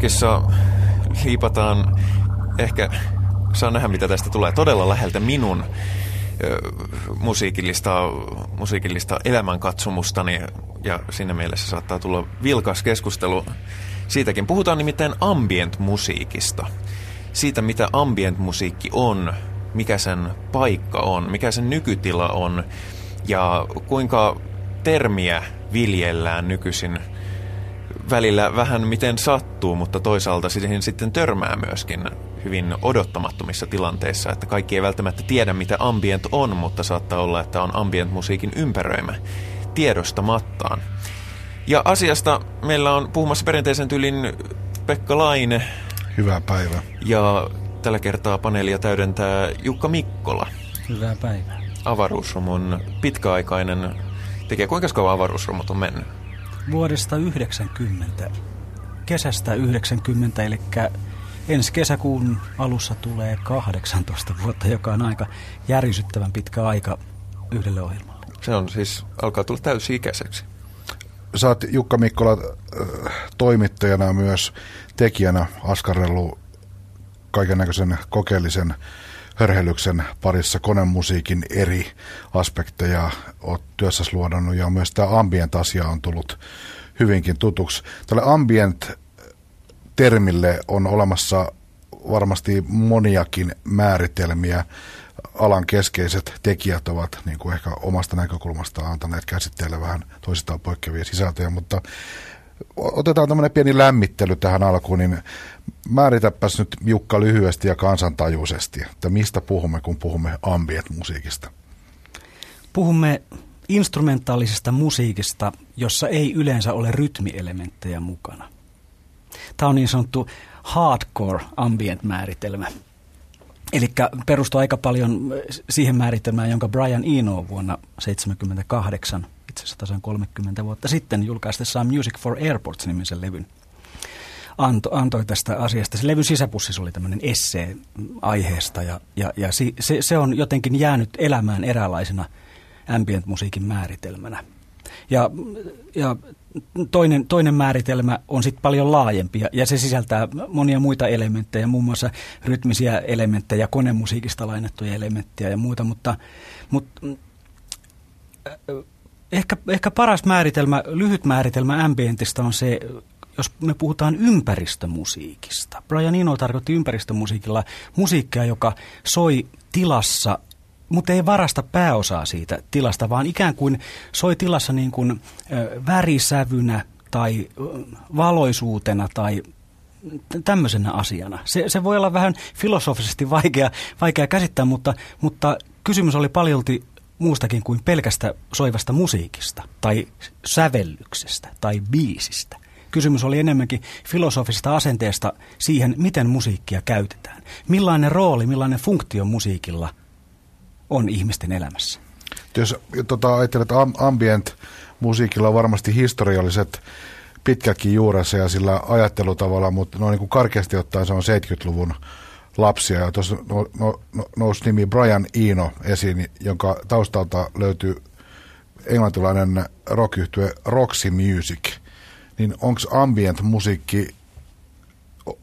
Poptalkissa liipataan ehkä, saa nähdä mitä tästä tulee, todella läheltä minun musiikillista, musiikillista elämänkatsomustani ja siinä mielessä saattaa tulla vilkas keskustelu. Siitäkin puhutaan nimittäin ambient-musiikista. Siitä, mitä ambient-musiikki on, mikä sen paikka on, mikä sen nykytila on ja kuinka termiä viljellään nykyisin välillä vähän miten sattuu, mutta toisaalta siihen sitten törmää myöskin hyvin odottamattomissa tilanteissa, että kaikki ei välttämättä tiedä, mitä ambient on, mutta saattaa olla, että on ambient-musiikin ympäröimä tiedostamattaan. Ja asiasta meillä on puhumassa perinteisen tyylin Pekka Laine. Hyvää päivää. Ja tällä kertaa paneelia täydentää Jukka Mikkola. Hyvää päivää. Avaruusromun pitkäaikainen tekijä. Kuinka kauan avaruusromut on mennyt? Vuodesta 90. Kesästä 90, eli ensi kesäkuun alussa tulee 18 vuotta, joka on aika järisyttävän pitkä aika yhdelle ohjelmalle. Se on siis, alkaa tulla täysi-ikäiseksi. Sä oot Jukka Mikkola äh, toimittajana myös tekijänä askarrellut kaiken näköisen kokeellisen hörhelyksen parissa konemusiikin eri aspekteja oot työssäsi luodannut ja myös tämä ambient-asia on tullut hyvinkin tutuksi. Tälle ambient-termille on olemassa varmasti moniakin määritelmiä. Alan keskeiset tekijät ovat niin kuin ehkä omasta näkökulmastaan antaneet käsitteellä vähän toisistaan poikkeavia sisältöjä, mutta otetaan tämmöinen pieni lämmittely tähän alkuun, niin Määritäpäs nyt Jukka lyhyesti ja kansantajuisesti, että mistä puhumme, kun puhumme ambient-musiikista. Puhumme instrumentaalisesta musiikista, jossa ei yleensä ole rytmielementtejä mukana. Tämä on niin sanottu hardcore ambient-määritelmä. Eli perustuu aika paljon siihen määritelmään, jonka Brian Eno vuonna 1978, itse asiassa tasan 30 vuotta sitten, julkaistessaan Music for Airports-nimisen levyn – anto, antoi tästä asiasta. Se levyn sisäpussissa oli tämmöinen essee aiheesta ja, ja, ja se, se on jotenkin jäänyt elämään eräänlaisena ambient-musiikin määritelmänä. Ja, ja toinen, toinen määritelmä on sitten paljon laajempi ja se sisältää monia muita elementtejä, muun muassa rytmisiä elementtejä, konemusiikista lainattuja elementtejä ja muuta, mutta, mutta äh, ehkä, ehkä paras määritelmä, lyhyt määritelmä ambientista on se, jos me puhutaan ympäristömusiikista. Brian Eno tarkoitti ympäristömusiikilla musiikkia, joka soi tilassa, mutta ei varasta pääosaa siitä tilasta, vaan ikään kuin soi tilassa niin kuin värisävynä tai valoisuutena tai tämmöisenä asiana. Se, se voi olla vähän filosofisesti vaikea, vaikea käsittää, mutta, mutta kysymys oli paljolti muustakin kuin pelkästä soivasta musiikista tai sävellyksestä tai biisistä. Kysymys oli enemmänkin filosofisesta asenteesta siihen, miten musiikkia käytetään. Millainen rooli, millainen funktio musiikilla on ihmisten elämässä? Jos tota, ajattelet, että ambient musiikilla on varmasti historialliset pitkäkin juurensa ja sillä ajattelutavalla, mutta no, niin kuin karkeasti ottaen se on 70-luvun lapsia. Ja tuossa no, no, no, nousi nimi Brian Eno esiin, jonka taustalta löytyy englantilainen rock Roxy Music – niin onko ambient-musiikki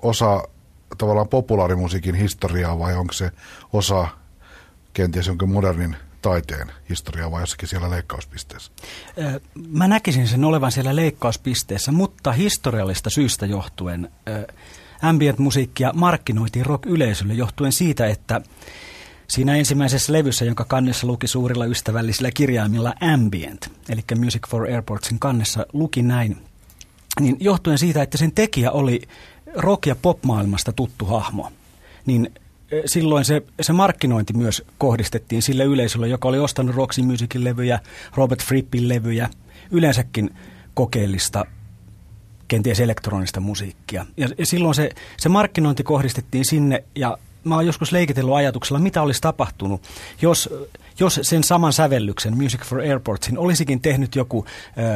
osa tavallaan populaarimusiikin historiaa vai onko se osa kenties jonkin modernin taiteen historiaa vai jossakin siellä leikkauspisteessä? Mä näkisin sen olevan siellä leikkauspisteessä, mutta historiallista syystä johtuen ambient-musiikkia markkinoitiin rock-yleisölle johtuen siitä, että Siinä ensimmäisessä levyssä, jonka kannessa luki suurilla ystävällisillä kirjaimilla Ambient, eli Music for Airportsin kannessa luki näin niin johtuen siitä, että sen tekijä oli rock- ja pop-maailmasta tuttu hahmo, niin silloin se, se markkinointi myös kohdistettiin sille yleisölle, joka oli ostanut Roxy Musicin levyjä, Robert Frippin levyjä, yleensäkin kokeellista, kenties elektronista musiikkia. Ja, ja silloin se, se markkinointi kohdistettiin sinne, ja mä oon joskus leikitellyt ajatuksella, mitä olisi tapahtunut, jos, jos sen saman sävellyksen Music for Airportsin olisikin tehnyt joku...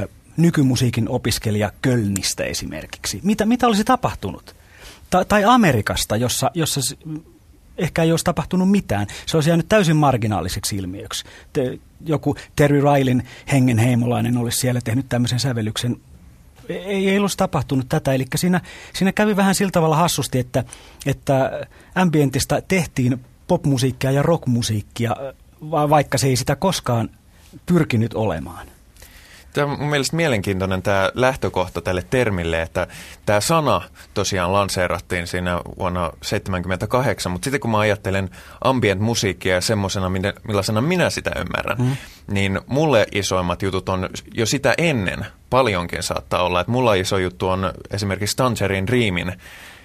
Ö, nykymusiikin opiskelija Kölnistä esimerkiksi. Mitä, mitä olisi tapahtunut? Ta, tai Amerikasta, jossa, jossa ehkä ei olisi tapahtunut mitään. Se olisi jäänyt täysin marginaaliseksi ilmiöksi. Te, joku Terry Railin hengenheimolainen olisi siellä tehnyt tämmöisen sävellyksen ei, ei ollut tapahtunut tätä. Eli siinä, siinä kävi vähän sillä tavalla hassusti, että, että ambientista tehtiin popmusiikkia ja rockmusiikkia, vaikka se ei sitä koskaan pyrkinyt olemaan. Tämä on mun mielestä mielenkiintoinen tämä lähtökohta tälle termille, että tämä sana tosiaan lanseerattiin siinä vuonna 1978, mutta sitten kun mä ajattelen ambient-musiikkia semmoisena, millaisena minä sitä ymmärrän, mm. niin mulle isoimmat jutut on jo sitä ennen paljonkin saattaa olla. Että mulla iso juttu on esimerkiksi Tangerine Dreamin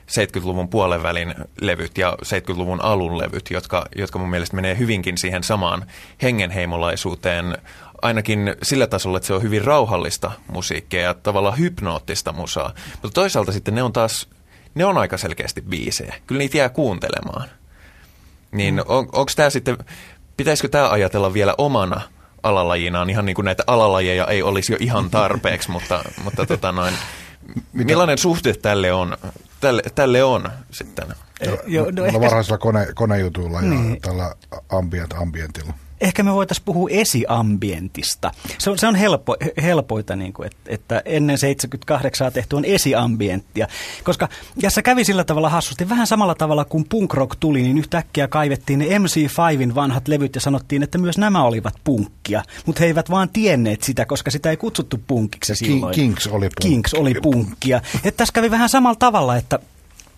70-luvun puolenvälin levyt ja 70-luvun alun levyt, jotka, jotka mun mielestä menee hyvinkin siihen samaan hengenheimolaisuuteen, ainakin sillä tasolla, että se on hyvin rauhallista musiikkia ja tavallaan hypnoottista musaa. Mutta toisaalta sitten ne on taas, ne on aika selkeästi biisejä. Kyllä niitä jää kuuntelemaan. Niin mm. on, onko tämä sitten, pitäisikö tämä ajatella vielä omana alalajinaan, ihan niin kuin näitä alalajeja ei olisi jo ihan tarpeeksi, mutta, mutta tota noin, millainen suhde tälle on, tälle, tälle on sitten? Jo, no, no varhaisilla kone, konejutuilla niin. ja tällä ambient, ambientilla ehkä me voitaisiin puhua esiambientista. Se on, se on helppo, helpoita, niin kuin, että, että ennen 78 tehty on esiambienttia. Koska tässä kävi sillä tavalla hassusti, vähän samalla tavalla kuin punk rock tuli, niin yhtäkkiä kaivettiin ne MC5in vanhat levyt ja sanottiin, että myös nämä olivat punkkia. Mutta he eivät vaan tienneet sitä, koska sitä ei kutsuttu punkiksi silloin. Kings oli, punk. Kings oli punkkia. Että tässä kävi vähän samalla tavalla, että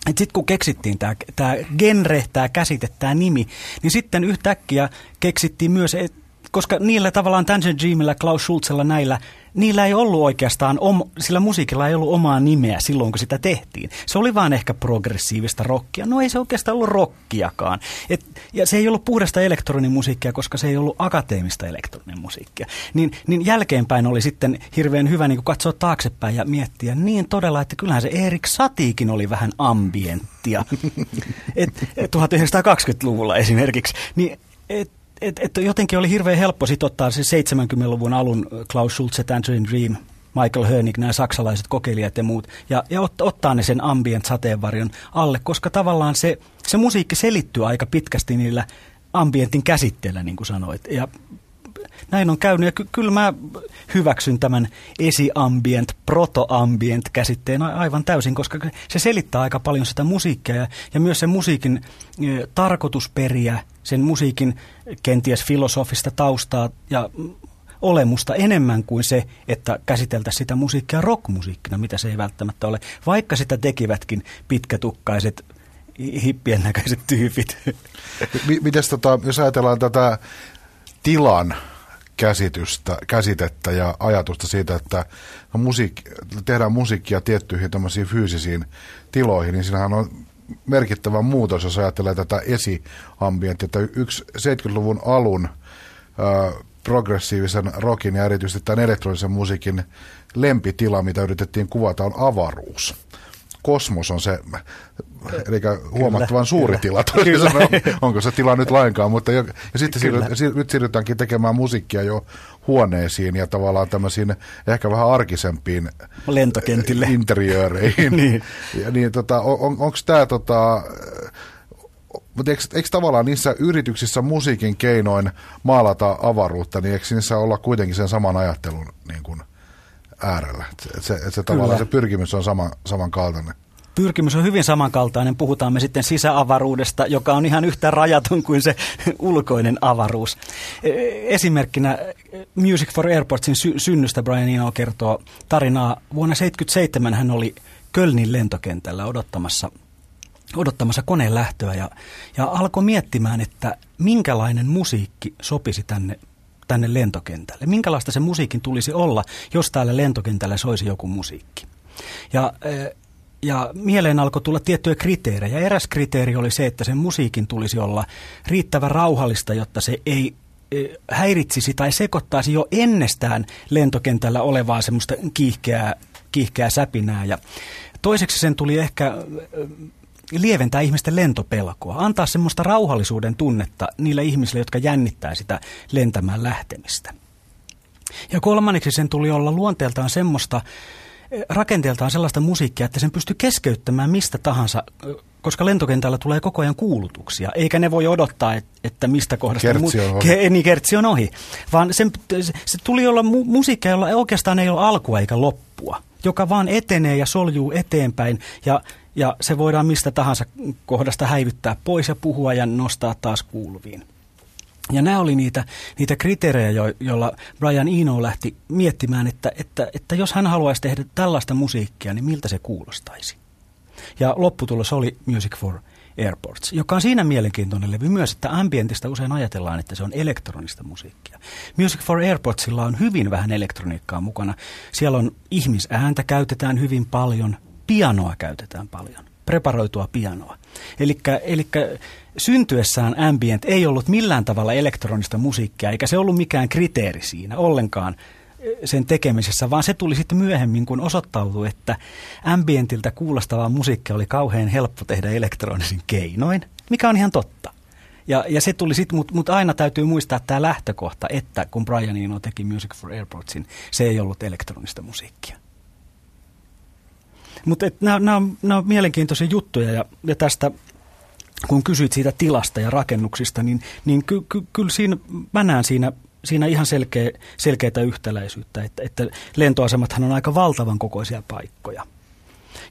sitten kun keksittiin tämä genre, tämä käsite, tämä nimi, niin sitten yhtäkkiä keksittiin myös, et, koska niillä tavallaan Tangerine Dreamilla, Klaus Schulzella näillä niillä ei ollut oikeastaan, om, sillä musiikilla ei ollut omaa nimeä silloin, kun sitä tehtiin. Se oli vaan ehkä progressiivista rockia. No ei se oikeastaan ollut rockiakaan. Et, ja se ei ollut puhdasta elektroninen musiikkia, koska se ei ollut akateemista elektroninen musiikkia. Niin, niin jälkeenpäin oli sitten hirveän hyvä niin katsoa taaksepäin ja miettiä niin todella, että kyllähän se Erik Satiikin oli vähän ambienttia. Et, et 1920-luvulla esimerkiksi. Niin, et, et, et jotenkin oli hirveän helppo sit ottaa se 70-luvun alun Klaus Schulze, Tangerine Dream, Michael Hönig, nämä saksalaiset kokeilijat ja muut, ja, ja ot, ottaa ne sen ambient sateenvarjon alle, koska tavallaan se, se musiikki selittyy aika pitkästi niillä ambientin käsitteellä, niin kuin sanoit. Ja näin on käynyt ja ky- kyllä mä hyväksyn tämän esiambient, protoambient käsitteen aivan täysin, koska se selittää aika paljon sitä musiikkia ja, ja myös sen musiikin e, tarkoitusperiä, sen musiikin kenties filosofista taustaa ja olemusta enemmän kuin se, että käsiteltäisiin sitä musiikkia rockmusiikkina, mitä se ei välttämättä ole, vaikka sitä tekivätkin pitkätukkaiset hippien näköiset tyypit. Mites tota, jos ajatellaan tätä tilan käsitystä, käsitettä ja ajatusta siitä, että musiik, tehdään musiikkia tiettyihin fyysisiin tiloihin, niin siinähän on merkittävä muutos, jos ajattelee tätä esiambienttia, yksi 70-luvun alun progressiivisen rockin ja erityisesti tämän elektronisen musiikin lempitila, mitä yritettiin kuvata, on avaruus. Kosmos on se, eli huomattavan suuri kyllä. tila, kyllä. Sanoa, onko se tila nyt lainkaan, mutta jo, ja sitten siirryt, nyt siirrytäänkin tekemään musiikkia jo huoneisiin ja tavallaan tämmöisiin ehkä vähän arkisempiin lentokentille interiööreihin. niin. Ja niin tota, on, onko tämä tota, mutta eikö, eikö tavallaan niissä yrityksissä musiikin keinoin maalata avaruutta, niin eikö niissä olla kuitenkin sen saman ajattelun niin kuin äärellä. Että se, että se tavallaan se pyrkimys on sama, samankaltainen. Pyrkimys on hyvin samankaltainen. Puhutaan me sitten sisäavaruudesta, joka on ihan yhtä rajaton kuin se ulkoinen avaruus. E, esimerkkinä Music for Airportsin sy- synnystä Brian Eno kertoo tarinaa. Vuonna 1977 hän oli Kölnin lentokentällä odottamassa odottamassa koneen lähtöä ja, ja alkoi miettimään, että minkälainen musiikki sopisi tänne tänne lentokentälle? Minkälaista se musiikin tulisi olla, jos täällä lentokentällä soisi joku musiikki? Ja, eh, ja mieleen alkoi tulla tiettyjä kriteerejä. Eräs kriteeri oli se, että sen musiikin tulisi olla riittävän rauhallista, jotta se ei eh, häiritsisi tai sekoittaisi jo ennestään lentokentällä olevaa semmoista kiihkeää, kiihkeää säpinää. Ja toiseksi sen tuli ehkä eh, lieventää ihmisten lentopelkoa, antaa semmoista rauhallisuuden tunnetta niille ihmisille, jotka jännittää sitä lentämään lähtemistä. Ja kolmanneksi sen tuli olla luonteeltaan semmoista, rakenteeltaan sellaista musiikkia, että sen pystyy keskeyttämään mistä tahansa, koska lentokentällä tulee koko ajan kuulutuksia, eikä ne voi odottaa, että mistä kohdasta kertsi on, mu- ke- niin, kertsi on ohi. Vaan sen, se tuli olla mu- musiikkia, jolla oikeastaan ei ole alkua eikä loppua. joka vaan etenee ja soljuu eteenpäin ja, ja se voidaan mistä tahansa kohdasta häivyttää pois ja puhua ja nostaa taas kuuluviin. Ja nämä oli niitä, niitä kriteerejä, jo, joilla Brian Eno lähti miettimään, että, että, että jos hän haluaisi tehdä tällaista musiikkia, niin miltä se kuulostaisi. Ja lopputulos oli Music for Airports, joka on siinä mielenkiintoinen levy myös, että ambientista usein ajatellaan, että se on elektronista musiikkia. Music for Airportsilla on hyvin vähän elektroniikkaa mukana. Siellä on ihmisääntä käytetään hyvin paljon, pianoa käytetään paljon, preparoitua pianoa. Eli syntyessään ambient ei ollut millään tavalla elektronista musiikkia, eikä se ollut mikään kriteeri siinä ollenkaan sen tekemisessä, vaan se tuli sitten myöhemmin, kun osoittautui, että ambientiltä kuulostavaa musiikkia oli kauhean helppo tehdä elektronisin keinoin, mikä on ihan totta. Ja, ja se tuli sitten, mutta mut aina täytyy muistaa tämä lähtökohta, että kun Brian Eno teki Music for Airportsin, se ei ollut elektronista musiikkia. Mutta nämä on, on mielenkiintoisia juttuja ja, ja tästä kun kysyit siitä tilasta ja rakennuksista, niin, niin ky, ky, kyllä siinä, mä näen siinä siinä ihan selkeä, selkeää yhtäläisyyttä, että, että lentoasemathan on aika valtavan kokoisia paikkoja.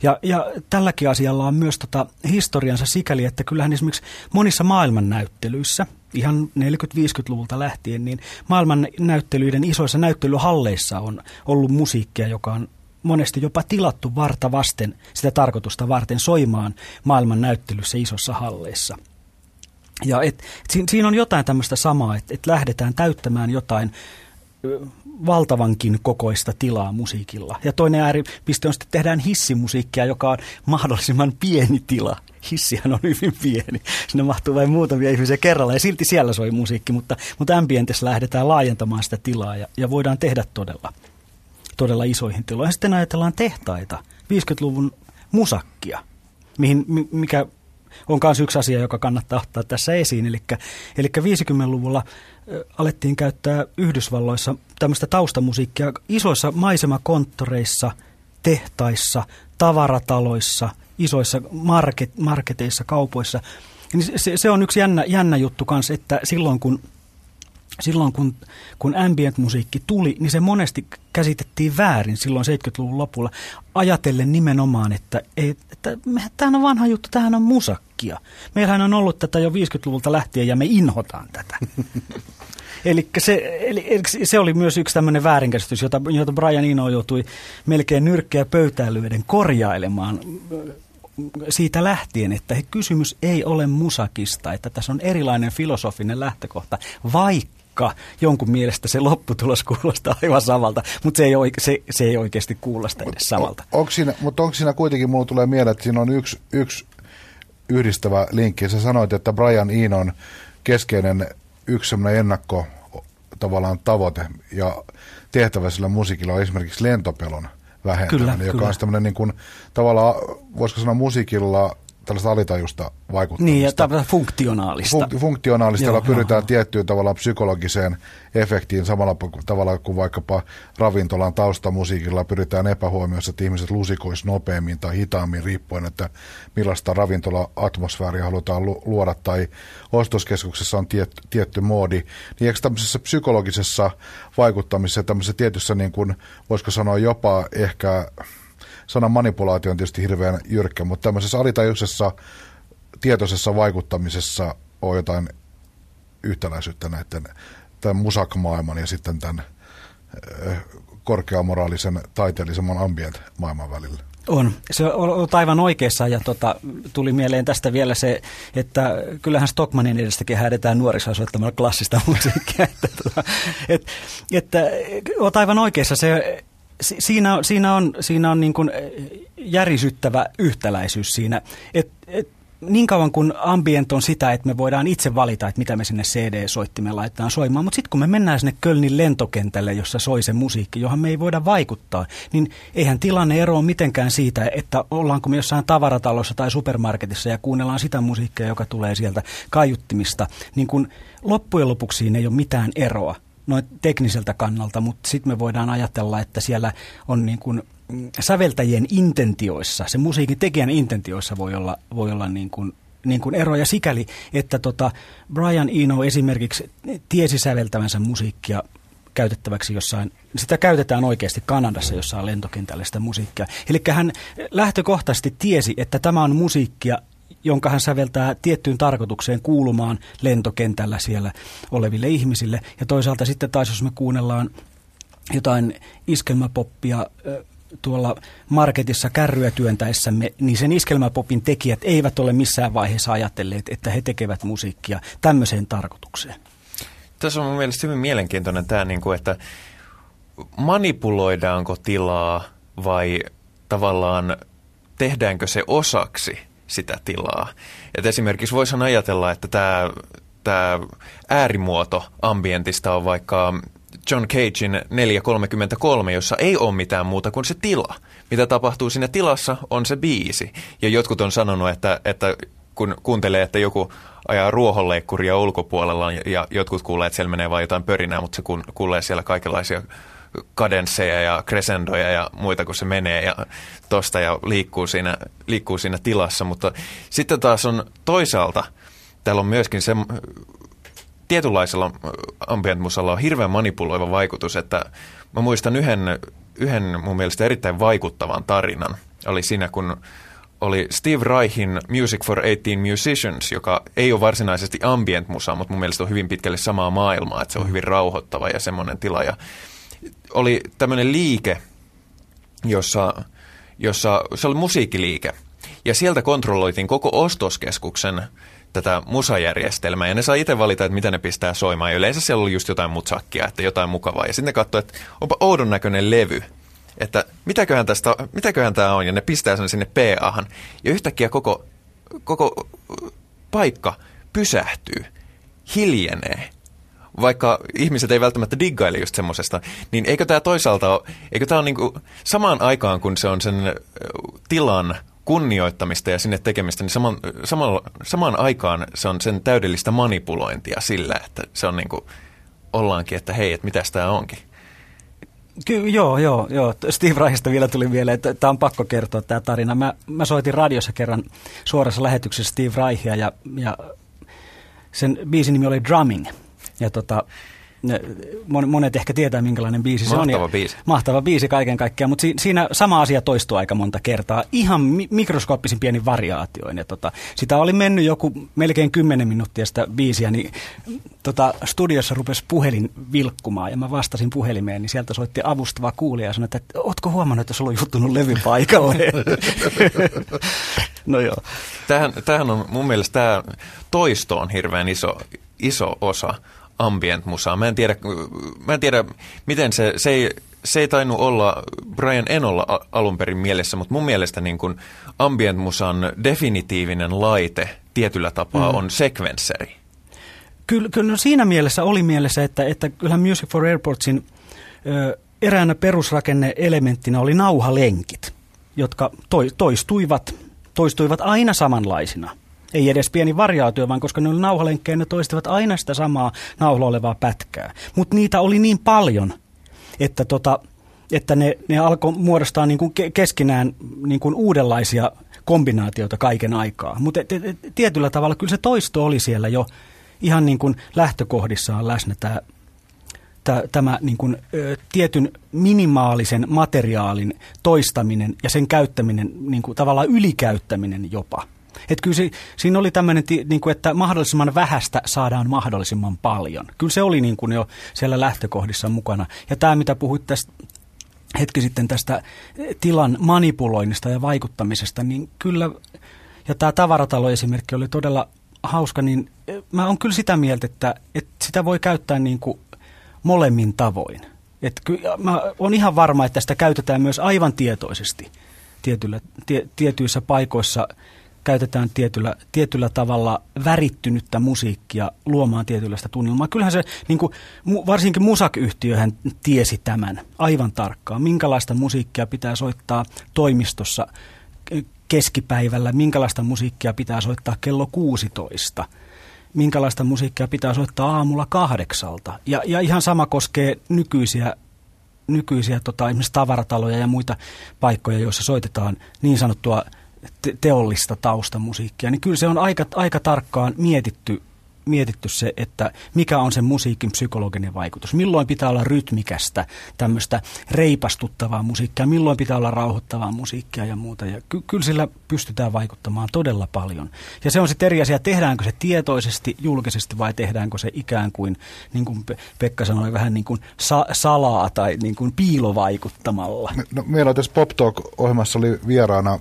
Ja, ja tälläkin asialla on myös tota historiansa sikäli, että kyllähän esimerkiksi monissa maailmannäyttelyissä, ihan 40-50-luvulta lähtien, niin maailmannäyttelyiden isoissa näyttelyhalleissa on ollut musiikkia, joka on monesti jopa tilattu varta vasten sitä tarkoitusta varten soimaan maailman näyttelyssä isossa halleissa – ja et, siinä, siinä on jotain tämmöistä samaa, että et lähdetään täyttämään jotain valtavankin kokoista tilaa musiikilla. Ja toinen ääripiste on sitten, että tehdään hissimusiikkia, joka on mahdollisimman pieni tila. Hissihän on hyvin pieni. Sinne mahtuu vain muutamia ihmisiä kerralla ja silti siellä soi musiikki, mutta, mutta ambientissa lähdetään laajentamaan sitä tilaa ja, ja voidaan tehdä todella, todella isoihin tiloihin. Sitten ajatellaan tehtaita, 50-luvun musakkia, mihin, mikä on myös yksi asia, joka kannattaa ottaa tässä esiin. Eli, eli 50-luvulla alettiin käyttää Yhdysvalloissa tämmöistä taustamusiikkia isoissa maisemakonttoreissa, tehtaissa, tavarataloissa, isoissa market, marketeissa, kaupoissa. Niin se, se on yksi jännä, jännä juttu kanssa, että silloin kun silloin kun, kun ambient-musiikki tuli, niin se monesti käsitettiin väärin silloin 70-luvun lopulla, ajatellen nimenomaan, että, että tämä on vanha juttu, tämähän on musakkia. Meillähän on ollut tätä jo 50-luvulta lähtien ja me inhotaan tätä. Eli se, eli, eli se oli myös yksi tämmöinen väärinkäsitys, jota, jota Brian Eno joutui melkein nyrkkeä pöytään lyöden korjailemaan siitä lähtien, että kysymys ei ole musakista, että tässä on erilainen filosofinen lähtökohta, vaikka vaikka jonkun mielestä se lopputulos kuulostaa aivan samalta, mutta se ei, oike, se, se ei oikeasti kuulosta edes samalta. On, onko siinä, mutta onko siinä kuitenkin, mulla tulee mieleen, että siinä on yksi, yksi yhdistävä linkki. Sä sanoit, että Brian Enon keskeinen yksi sellainen ennakko tavallaan tavoite ja tehtävä sillä musiikilla on esimerkiksi lentopelon vähentäminen, kyllä, joka kyllä. on tämmöinen niin kuin, tavallaan, voisiko sanoa musiikilla tällaista alitajusta vaikuttamista. Niin, ja tämmöistä funktionaalista. Funk, funktionaalista, jolla pyritään joo. tiettyyn tavalla psykologiseen efektiin samalla tavalla kuin vaikkapa ravintolan taustamusiikilla pyritään epähuomioissa, että ihmiset lusikois nopeammin tai hitaammin riippuen, että millaista ravintola-atmosfääriä halutaan luoda tai ostoskeskuksessa on tiet, tietty moodi. Niin eikö tämmöisessä psykologisessa vaikuttamisessa, tämmöisessä tietyssä niin kuin, voisiko sanoa jopa ehkä sanan manipulaatio on tietysti hirveän jyrkkä, mutta tämmöisessä alitajuisessa tietoisessa vaikuttamisessa on jotain yhtäläisyyttä näiden tämän musakmaailman ja sitten tämän korkeamoraalisen taiteellisemman ambient-maailman välillä. On. Se on aivan oikeassa ja tota, tuli mieleen tästä vielä se, että kyllähän Stockmanin edestäkin häädetään nuorisoa soittamalla klassista musiikkia. että, tota, et, että olet aivan oikeassa. Se, siinä, siinä on, siinä on niin kuin järisyttävä yhtäläisyys siinä, että et, niin kauan kuin ambient on sitä, että me voidaan itse valita, että mitä me sinne CD-soittimeen laitetaan soimaan, mutta sitten kun me mennään sinne Kölnin lentokentälle, jossa soi se musiikki, johon me ei voida vaikuttaa, niin eihän tilanne eroa mitenkään siitä, että ollaanko me jossain tavaratalossa tai supermarketissa ja kuunnellaan sitä musiikkia, joka tulee sieltä kaiuttimista, niin kun loppujen lopuksi ei ole mitään eroa noin tekniseltä kannalta, mutta sitten me voidaan ajatella, että siellä on niin kuin mm, säveltäjien intentioissa, se musiikin tekijän intentioissa voi olla, voi olla niin kuin niin kuin eroja sikäli, että tota Brian Eno esimerkiksi tiesi säveltävänsä musiikkia käytettäväksi jossain, sitä käytetään oikeasti Kanadassa jossain lentokentällä sitä musiikkia. Eli hän lähtökohtaisesti tiesi, että tämä on musiikkia, jonka hän säveltää tiettyyn tarkoitukseen kuulumaan lentokentällä siellä oleville ihmisille. Ja toisaalta sitten taas, jos me kuunnellaan jotain iskelmäpoppia tuolla marketissa kärryä työntäessämme, niin sen iskelmäpopin tekijät eivät ole missään vaiheessa ajatelleet, että he tekevät musiikkia tämmöiseen tarkoitukseen. Tässä on mun mielestä hyvin mielenkiintoinen tämä, niin kuin, että manipuloidaanko tilaa vai tavallaan tehdäänkö se osaksi sitä tilaa. Et esimerkiksi voisihan ajatella, että tämä, tämä äärimuoto ambientista on vaikka John Cagein 433, jossa ei ole mitään muuta kuin se tila. Mitä tapahtuu siinä tilassa on se biisi. Ja jotkut on sanonut, että, että kun kuuntelee, että joku ajaa ruohonleikkuria ulkopuolella ja jotkut kuulee, että siellä menee vain jotain pörinää, mutta se kuulee siellä kaikenlaisia kadensseja ja crescendoja ja muita, kun se menee ja tosta ja liikkuu siinä, liikkuu siinä tilassa. Mutta sitten taas on toisaalta, täällä on myöskin se tietynlaisella ambient musalla on hirveän manipuloiva vaikutus, että mä muistan yhden, yhden mun mielestä erittäin vaikuttavan tarinan. Oli siinä, kun oli Steve Reichin Music for 18 Musicians, joka ei ole varsinaisesti ambient musa, mutta mun mielestä on hyvin pitkälle samaa maailmaa, että se on hyvin rauhoittava ja semmoinen tila. Ja oli tämmöinen liike, jossa, jossa se oli musiikkiliike. Ja sieltä kontrolloitiin koko ostoskeskuksen tätä musajärjestelmää, ja ne saa itse valita, että mitä ne pistää soimaan. Ja yleensä siellä oli just jotain mutsakkia, että jotain mukavaa. Ja sitten ne katsoi, että onpa oudon näköinen levy, että mitäköhän, tästä, mitäköhän tämä on, ja ne pistää sen sinne PA-han. Ja yhtäkkiä koko, koko paikka pysähtyy, hiljenee, vaikka ihmiset ei välttämättä diggaile just semmosesta, niin eikö tämä toisaalta ole, eikö tämä ole niinku samaan aikaan, kun se on sen tilan kunnioittamista ja sinne tekemistä, niin saman, saman, samaan aikaan se on sen täydellistä manipulointia sillä, että se on niin kuin, ollaankin, että hei, että mitäs tämä onkin. Ky- joo, joo, joo. Steve Reichista vielä tuli mieleen, että tämä on pakko kertoa tämä tarina. Mä, mä soitin radiossa kerran suorassa lähetyksessä Steve Reichia ja, ja sen biisin nimi oli Drumming. Ja tota, monet ehkä tietää, minkälainen biisi mahtava se on. Mahtava biisi. Mahtava biisi kaiken kaikkiaan, mutta siinä sama asia toistuu aika monta kertaa. Ihan mikroskooppisin pieni variaatioin. Ja tota, sitä oli mennyt joku melkein kymmenen minuuttia sitä biisiä, niin tota, studiossa rupesi puhelin vilkkumaan ja mä vastasin puhelimeen, niin sieltä soitti avustava kuulija ja sanoi, että ootko huomannut, että sulla on juttunut levy paikalle? no joo. Tähän, tähän on mun mielestä tämä toisto on hirveän iso, iso osa ambient-musaa. Mä en tiedä, mä en tiedä miten se, se ei, se ei tainnut olla Brian Enolla alun perin mielessä, mutta mun mielestä niin kuin ambient-musan definitiivinen laite tietyllä tapaa mm. on sekvensseri. Kyllä, kyllä no siinä mielessä oli mielessä, että, että kyllähän Music for Airportsin ö, eräänä perusrakenne-elementtinä oli nauhalenkit, jotka toistuivat, toistuivat aina samanlaisina – ei edes pieni variaatio, vaan koska ne oli nauhalenkkejä, ne toistivat aina sitä samaa nauhalla olevaa pätkää. Mutta niitä oli niin paljon, että, tota, että ne, ne alkoi muodostaa niin kuin keskinään niin kuin uudenlaisia kombinaatioita kaiken aikaa. Mutta tietyllä tavalla kyllä se toisto oli siellä jo ihan niin kuin lähtökohdissaan läsnä tämä tämä niin ö, tietyn minimaalisen materiaalin toistaminen ja sen käyttäminen, niin tavallaan ylikäyttäminen jopa – että kyllä se, siinä oli tämmöinen, niin kuin, että mahdollisimman vähästä saadaan mahdollisimman paljon. Kyllä se oli niin kuin jo siellä lähtökohdissa mukana. Ja tämä, mitä puhuit tästä hetki sitten tästä tilan manipuloinnista ja vaikuttamisesta, niin kyllä, ja tämä tavaratalo-esimerkki oli todella hauska, niin mä oon kyllä sitä mieltä, että, että sitä voi käyttää niin kuin molemmin tavoin. Et kyllä, mä oon ihan varma, että sitä käytetään myös aivan tietoisesti tietyllä, tie, tietyissä paikoissa – käytetään tietyllä, tietyllä tavalla värittynyttä musiikkia luomaan tietynlaista tunnelmaa. Kyllähän se, niin kuin, varsinkin musakyhtiöhän tiesi tämän aivan tarkkaan, minkälaista musiikkia pitää soittaa toimistossa keskipäivällä, minkälaista musiikkia pitää soittaa kello 16 minkälaista musiikkia pitää soittaa aamulla kahdeksalta. Ja, ja ihan sama koskee nykyisiä, nykyisiä tota, esimerkiksi tavarataloja ja muita paikkoja, joissa soitetaan niin sanottua te- teollista taustamusiikkia, niin kyllä se on aika, aika tarkkaan mietitty, mietitty se, että mikä on sen musiikin psykologinen vaikutus. Milloin pitää olla rytmikästä, tämmöistä reipastuttavaa musiikkia, milloin pitää olla rauhoittavaa musiikkia ja muuta. Ja ky- kyllä sillä pystytään vaikuttamaan todella paljon. Ja se on sitten eri asia, tehdäänkö se tietoisesti, julkisesti vai tehdäänkö se ikään kuin, niin kuin Pekka sanoi, vähän niin kuin sa- salaa tai niin kuin piilovaikuttamalla. No, meillä tässä Pop Talk-ohjelmassa oli vieraana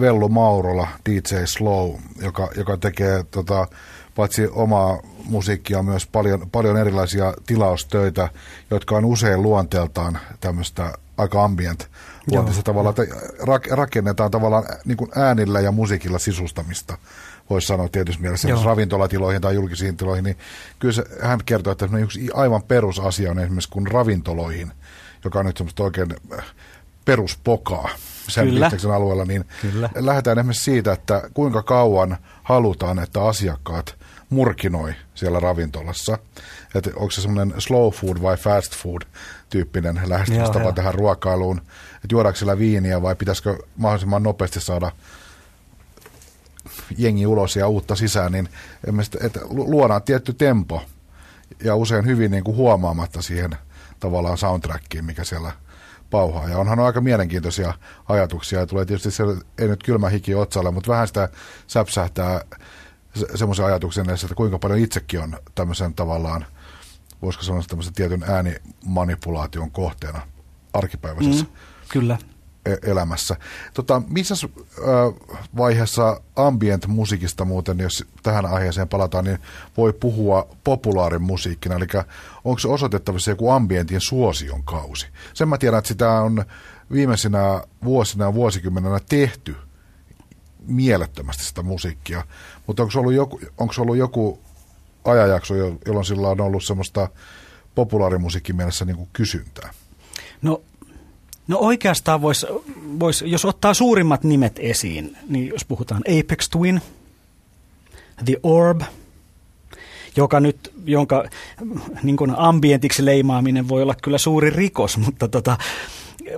Vellu Maurola, DJ Slow, joka, joka tekee tota, paitsi omaa musiikkia myös paljon, paljon erilaisia tilaustöitä, jotka on usein luonteeltaan tämmöistä aika ambient luonteista tavalla, että rakennetaan tavallaan niin kuin äänillä ja musiikilla sisustamista voisi sanoa tietysti mielessä Joo. ravintolatiloihin tai julkisiin tiloihin, niin kyllä se, hän kertoo, että yksi aivan perusasia on esimerkiksi kun ravintoloihin, joka on nyt semmoista oikein äh, peruspokaa sen bisneksen alueella, niin Kyllä. lähdetään esimerkiksi siitä, että kuinka kauan halutaan, että asiakkaat murkinoi siellä ravintolassa. Että onko se semmoinen slow food vai fast food tyyppinen lähestymistapa tähän ruokailuun. Että juodaanko siellä viiniä vai pitäisikö mahdollisimman nopeasti saada jengi ulos ja uutta sisään, niin että luodaan tietty tempo ja usein hyvin niin kuin huomaamatta siihen tavallaan soundtrackiin, mikä siellä pauhaa. Ja onhan aika mielenkiintoisia ajatuksia ja tulee tietysti se, ei nyt kylmä hiki otsalle, mutta vähän sitä säpsähtää semmoisen ajatuksen että kuinka paljon itsekin on tämmöisen tavallaan, voisiko sanoa tämmöisen tietyn äänimanipulaation kohteena arkipäiväisessä. Mm, kyllä. E- elämässä. Tota, missä vaiheessa ambient-musiikista muuten, jos tähän aiheeseen palataan, niin voi puhua populaarimusiikkina, eli onko se osoitettavissa joku ambientin suosion kausi? Sen mä tiedän, että sitä on viimeisinä vuosina ja vuosikymmenenä tehty mielettömästi sitä musiikkia, mutta onko ollut joku, onko ollut joku ajanjakso, jolloin sillä on ollut semmoista populaarimusiikin mielessä niin kuin kysyntää? No No oikeastaan voisi, vois, jos ottaa suurimmat nimet esiin, niin jos puhutaan Apex Twin, The Orb, joka nyt, jonka niin kuin ambientiksi leimaaminen voi olla kyllä suuri rikos, mutta tota,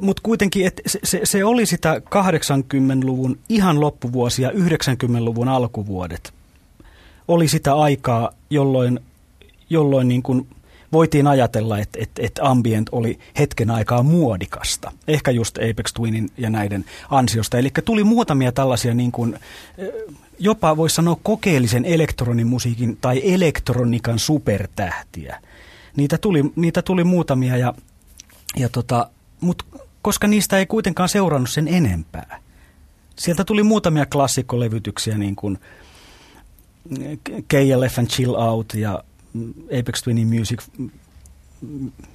mutta kuitenkin että se, se, se oli sitä 80-luvun ihan loppuvuosia, 90-luvun alkuvuodet. Oli sitä aikaa, jolloin, jolloin niin kuin voitiin ajatella, että, että, että ambient oli hetken aikaa muodikasta. Ehkä just Apex Twinin ja näiden ansiosta. Eli tuli muutamia tällaisia niin kuin, jopa voisi sanoa kokeellisen elektronimusiikin tai elektronikan supertähtiä. Niitä tuli, niitä tuli muutamia, ja, ja tota, mutta koska niistä ei kuitenkaan seurannut sen enempää. Sieltä tuli muutamia klassikkolevytyksiä, niin kuin and Chill Out ja Apex Twinin Music,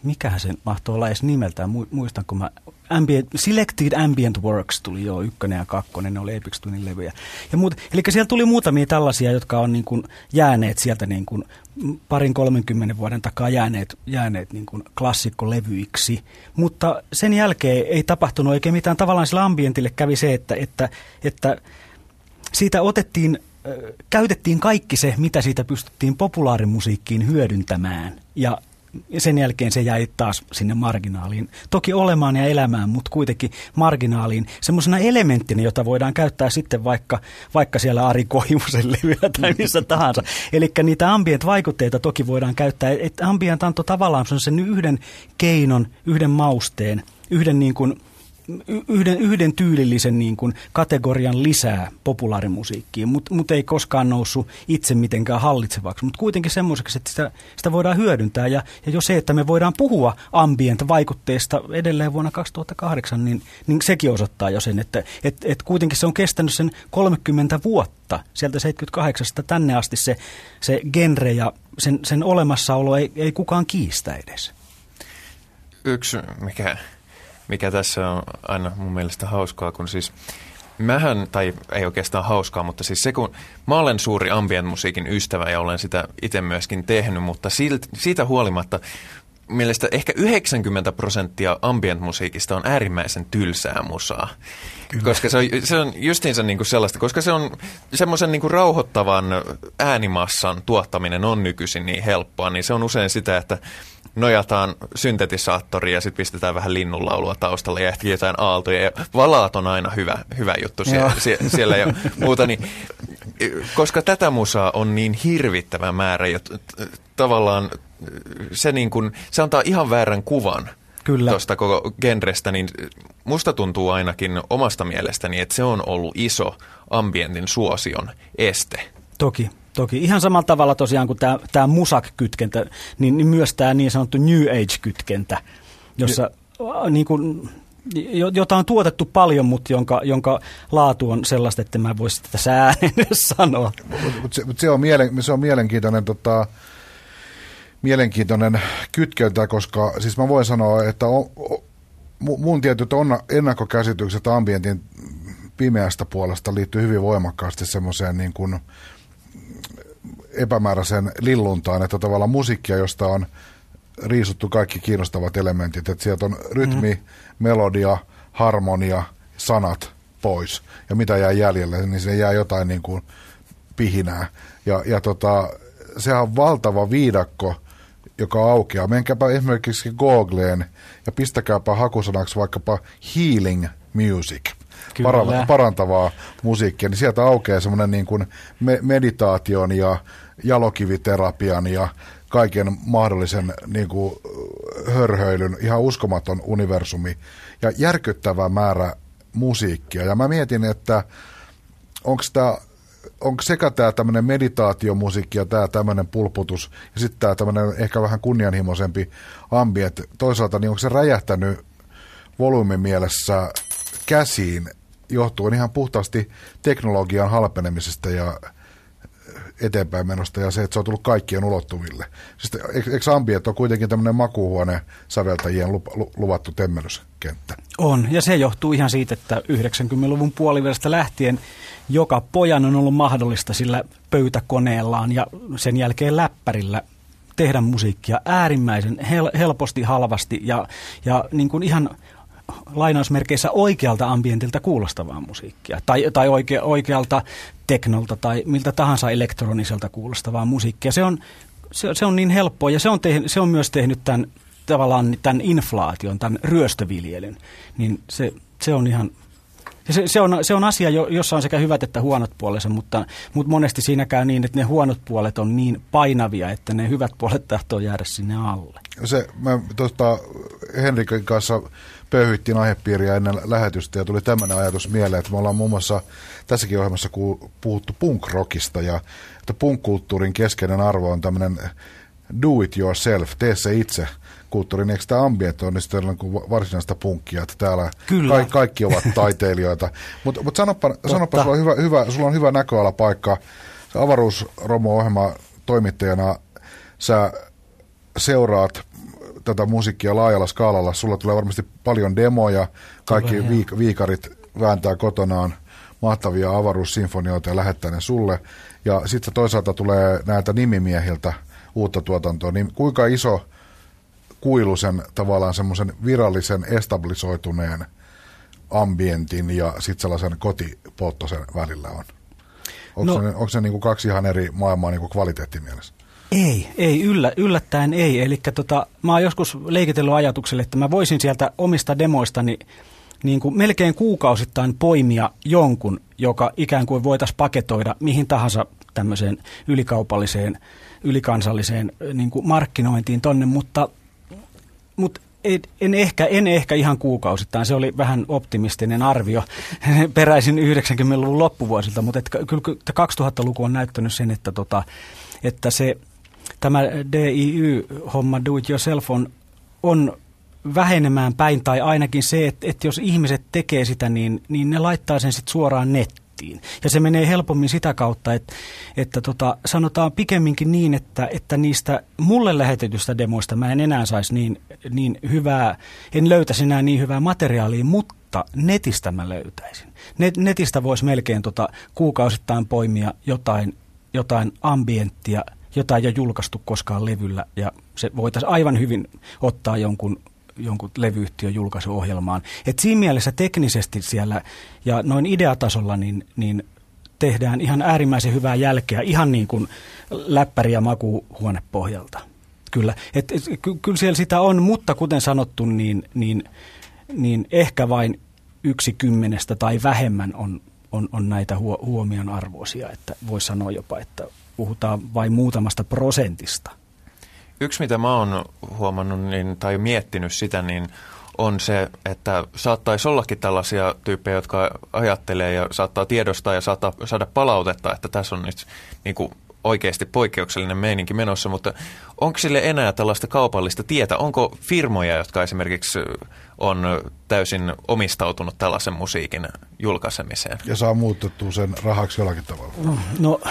mikähän se mahtoi olla edes nimeltään, muistanko mä, Ambient, Selected Ambient Works tuli jo ykkönen ja kakkonen, ne oli Apex Twinin levyjä. Ja muut, eli siellä tuli muutamia tällaisia, jotka on niin kuin jääneet sieltä niin kuin parin 30 vuoden takaa jääneet, jääneet niin kuin klassikkolevyiksi. Mutta sen jälkeen ei tapahtunut oikein mitään. Tavallaan sillä ambientille kävi se, että, että, että siitä otettiin käytettiin kaikki se, mitä siitä pystyttiin populaarimusiikkiin hyödyntämään. Ja sen jälkeen se jäi taas sinne marginaaliin. Toki olemaan ja elämään, mutta kuitenkin marginaaliin semmoisena elementtinä, jota voidaan käyttää sitten vaikka, vaikka siellä Ari Koivusen levyllä tai missä tahansa. Eli niitä ambient-vaikutteita toki voidaan käyttää. Et ambient antoi tavallaan sen yhden keinon, yhden mausteen, yhden niin kuin – yhden, yhden tyylillisen niin kuin kategorian lisää populaarimusiikkiin, mutta mut ei koskaan noussut itse mitenkään hallitsevaksi, mutta kuitenkin semmoiseksi, että sitä, sitä voidaan hyödyntää. Ja, ja jo se, että me voidaan puhua ambient-vaikutteista edelleen vuonna 2008, niin, niin sekin osoittaa jo sen, että et, et kuitenkin se on kestänyt sen 30 vuotta, sieltä 78 tänne asti se, se genre ja sen, sen olemassaolo ei, ei kukaan kiistä edes. Yksi, mikä mikä tässä on aina mun mielestä hauskaa, kun siis mähän, tai ei oikeastaan hauskaa, mutta siis se kun mä olen suuri ambient-musiikin ystävä ja olen sitä itse myöskin tehnyt, mutta silt, siitä huolimatta mielestä ehkä 90 prosenttia ambient-musiikista on äärimmäisen tylsää musaa. Kyllä. Koska se on, se on justiinsa niin kuin sellaista, koska se on semmoisen niin kuin rauhoittavan äänimassan tuottaminen on nykyisin niin helppoa, niin se on usein sitä, että nojataan syntetisaattoriin ja sitten pistetään vähän linnunlaulua taustalle ja ehkä jotain aaltoja. Ja valaat on aina hyvä, hyvä juttu siellä, sie, siellä ja muuta. Niin koska tätä musaa on niin hirvittävä määrä ja tavallaan se, niin kuin, se antaa ihan väärän kuvan Kyllä. tuosta koko genrestä, niin musta tuntuu ainakin omasta mielestäni, että se on ollut iso ambientin suosion este. Toki, toki. Ihan samalla tavalla tosiaan kuin tämä, tämä musak-kytkentä, niin, niin myös tämä niin sanottu New Age-kytkentä, jossa ja. niin kuin, jota on tuotettu paljon, mutta jonka, jonka laatu on sellaista, että mä voisi sitä sääneen sanoa. Mutta se, mut se, on mielen, se on mielenkiintoinen, tota, mielenkiintoinen kytkentä, koska siis mä voin sanoa, että on, mun tietyt on ennakkokäsitykset ambientin pimeästä puolesta liittyy hyvin voimakkaasti semmoiseen niin kuin epämääräisen lilluntaan, että tavallaan musiikkia, josta on riisuttu kaikki kiinnostavat elementit, että sieltä on rytmi, mm. melodia, harmonia, sanat pois, ja mitä jää jäljelle, niin se jää jotain niin kuin pihinää. Ja, ja tota, sehän on valtava viidakko, joka aukeaa. Menkääpä esimerkiksi Googleen ja pistäkääpä hakusanaksi vaikkapa healing music. Kyllä. parantavaa musiikkia, niin sieltä aukeaa semmoinen niin kuin me- meditaation ja jalokiviterapian ja kaiken mahdollisen niin kuin, hörhöilyn, ihan uskomaton universumi ja järkyttävä määrä musiikkia. Ja mä mietin, että onko tämä onko sekä tämä tämmöinen meditaatiomusiikki ja tämä tämmöinen pulputus ja sitten tämä tämmöinen ehkä vähän kunnianhimoisempi ambient, toisaalta niin onko se räjähtänyt volyymin mielessä käsiin johtuen ihan puhtaasti teknologian halpenemisesta ja eteenpäin menosta ja se, että se on tullut kaikkien ulottuville. Siis, eikö Ambient on kuitenkin tämmöinen makuuhuone säveltäjien lu, lu, luvattu temmelyskenttä? On, ja se johtuu ihan siitä, että 90-luvun puolivälistä lähtien joka pojan on ollut mahdollista sillä pöytäkoneellaan ja sen jälkeen läppärillä tehdä musiikkia äärimmäisen hel- helposti, halvasti ja, ja niin kuin ihan lainausmerkeissä oikealta ambientilta kuulostavaa musiikkia. Tai, tai oike, oikealta teknolta tai miltä tahansa elektroniselta kuulostavaa musiikkia. Se on, se, se on niin helppoa ja se on, tehnyt, se on myös tehnyt tämän tavallaan tämän inflaation, tämän ryöstöviljelyn. Niin se, se on ihan se, se, on, se on asia, jossa on sekä hyvät että huonot puolensa, mutta, mutta monesti siinä käy niin, että ne huonot puolet on niin painavia, että ne hyvät puolet tahtoo jäädä sinne alle. Se, mä tuosta Henrikin kanssa pöyhyttiin aihepiiriä ennen lähetystä ja tuli tämmöinen ajatus mieleen, että me ollaan muun muassa tässäkin ohjelmassa puhuttu punk-rockista ja että punk-kulttuurin keskeinen arvo on tämmöinen do it yourself, tee se itse kulttuuri, niin eikö tämä ambient on niin kuin varsinaista punkkia, että täällä Ka- kaikki ovat taiteilijoita. Mutta mut sanoppa, sanoppa sulla, on hyvä, hyvä, sulla on hyvä näköalapaikka. Avaruusromo-ohjelma toimittajana sä seuraat tätä musiikkia laajalla skaalalla. Sulla tulee varmasti paljon demoja, kaikki viik- viikarit vääntää kotonaan mahtavia avaruussinfonioita ja lähettää ne sulle. Ja sitten toisaalta tulee näiltä nimimiehiltä uutta tuotantoa, niin kuinka iso kuilu sen tavallaan semmoisen virallisen establisoituneen ambientin ja sitten sellaisen kotipolttosen välillä on? Onko no, se, onko se niin kuin kaksi ihan eri maailmaa niin kuin kvaliteettimielessä? Ei, ei yllä, yllättäen ei. Eli tota, mä oon joskus leikitellyt ajatukselle, että mä voisin sieltä omista demoistani niin kuin melkein kuukausittain poimia jonkun, joka ikään kuin voitaisiin paketoida mihin tahansa tämmöiseen ylikaupalliseen, ylikansalliseen niin kuin markkinointiin tonne, mutta, mutta en ehkä, en ehkä ihan kuukausittain, se oli vähän optimistinen arvio peräisin 90-luvun loppuvuosilta, mutta et, kyllä 2000-luku on näyttänyt sen, että, tota, että se tämä DIY-homma, do it yourself, on, on vähenemään päin, tai ainakin se, että, että jos ihmiset tekee sitä, niin, niin ne laittaa sen sitten suoraan nettiin. Ja se menee helpommin sitä kautta, että, että tota, sanotaan pikemminkin niin, että, että niistä mulle lähetetystä demoista mä en enää saisi niin, niin hyvää, en löytäisi enää niin hyvää materiaalia, mutta netistä mä löytäisin. Net, netistä voisi melkein tota, kuukausittain poimia jotain, jotain ambienttia, jota ei ole julkaistu koskaan levyllä ja se voitaisiin aivan hyvin ottaa jonkun jonkun levyyhtiön julkaisuohjelmaan. Et siinä mielessä teknisesti siellä ja noin ideatasolla niin, niin tehdään ihan äärimmäisen hyvää jälkeä, ihan niin kuin läppäri- ja makuuhuonepohjalta. Kyllä, et, et, ky, kyllä siellä sitä on, mutta kuten sanottu, niin, niin, niin ehkä vain yksi kymmenestä tai vähemmän on on, on näitä huomion arvoisia, että voi sanoa jopa, että puhutaan vain muutamasta prosentista. Yksi, mitä mä oon huomannut niin, tai miettinyt sitä, niin on se, että saattaisi ollakin tällaisia tyyppejä, jotka ajattelee ja saattaa tiedostaa ja saattaa saada palautetta, että tässä on nyt niin kuin oikeasti poikkeuksellinen meininki menossa, mutta onko sille enää tällaista kaupallista tietä? Onko firmoja, jotka esimerkiksi on täysin omistautunut tällaisen musiikin julkaisemiseen? Ja saa muutettua sen rahaksi jollakin tavalla? No,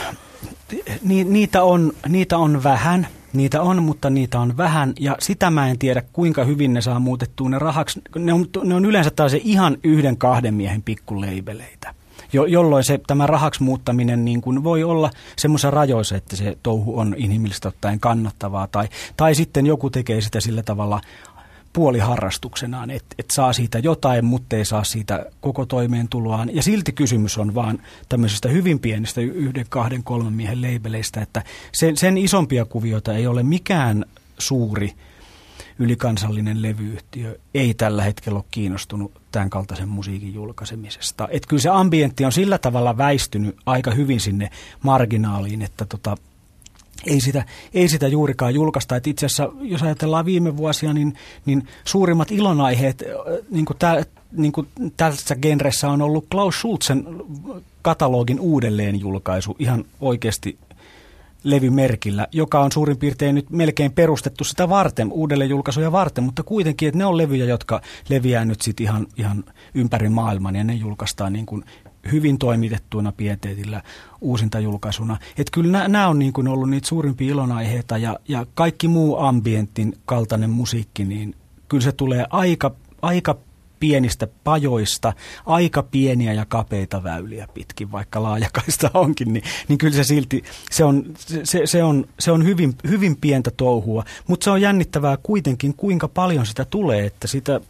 ni, niitä, on, niitä on vähän. Niitä on, mutta niitä on vähän ja sitä mä en tiedä, kuinka hyvin ne saa muutettua ne rahaksi. Ne on, ne on yleensä taas ihan yhden kahden miehen pikkuleibeleitä jo, jolloin se, tämä rahaksi muuttaminen niin kuin voi olla semmoisen rajoissa, että se touhu on inhimillisesti ottaen kannattavaa. Tai, tai sitten joku tekee sitä sillä tavalla puoliharrastuksenaan, että et saa siitä jotain, mutta ei saa siitä koko toimeentuloaan. Ja silti kysymys on vaan tämmöisestä hyvin pienistä yhden, kahden, kolmen miehen leibeleistä, että sen, sen isompia kuvioita ei ole mikään suuri – ylikansallinen levyyhtiö ei tällä hetkellä ole kiinnostunut tämän kaltaisen musiikin julkaisemisesta. Että kyllä se ambientti on sillä tavalla väistynyt aika hyvin sinne marginaaliin, että tota, ei sitä, ei sitä juurikaan julkaista. Et itse asiassa, jos ajatellaan viime vuosia, niin, niin suurimmat ilonaiheet niin kuin tää, niin kuin tässä genressä on ollut Klaus Schulzen katalogin uudelleenjulkaisu ihan oikeasti levymerkillä, joka on suurin piirtein nyt melkein perustettu sitä varten, uudelleen julkaisuja varten, mutta kuitenkin, että ne on levyjä, jotka leviää nyt sitten ihan, ihan ympäri maailman ja ne julkaistaan niin kuin hyvin toimitettuina pieteetillä uusinta julkaisuna. Että kyllä nämä on niin kuin ollut niitä suurimpia ilonaiheita ja, ja kaikki muu ambientin kaltainen musiikki, niin kyllä se tulee aika, aika pienistä pajoista, aika pieniä ja kapeita väyliä pitkin, vaikka laajakaista onkin, niin, niin kyllä se silti, se on, se, se on, se on hyvin, hyvin pientä touhua, mutta se on jännittävää kuitenkin, kuinka paljon sitä tulee, että sitä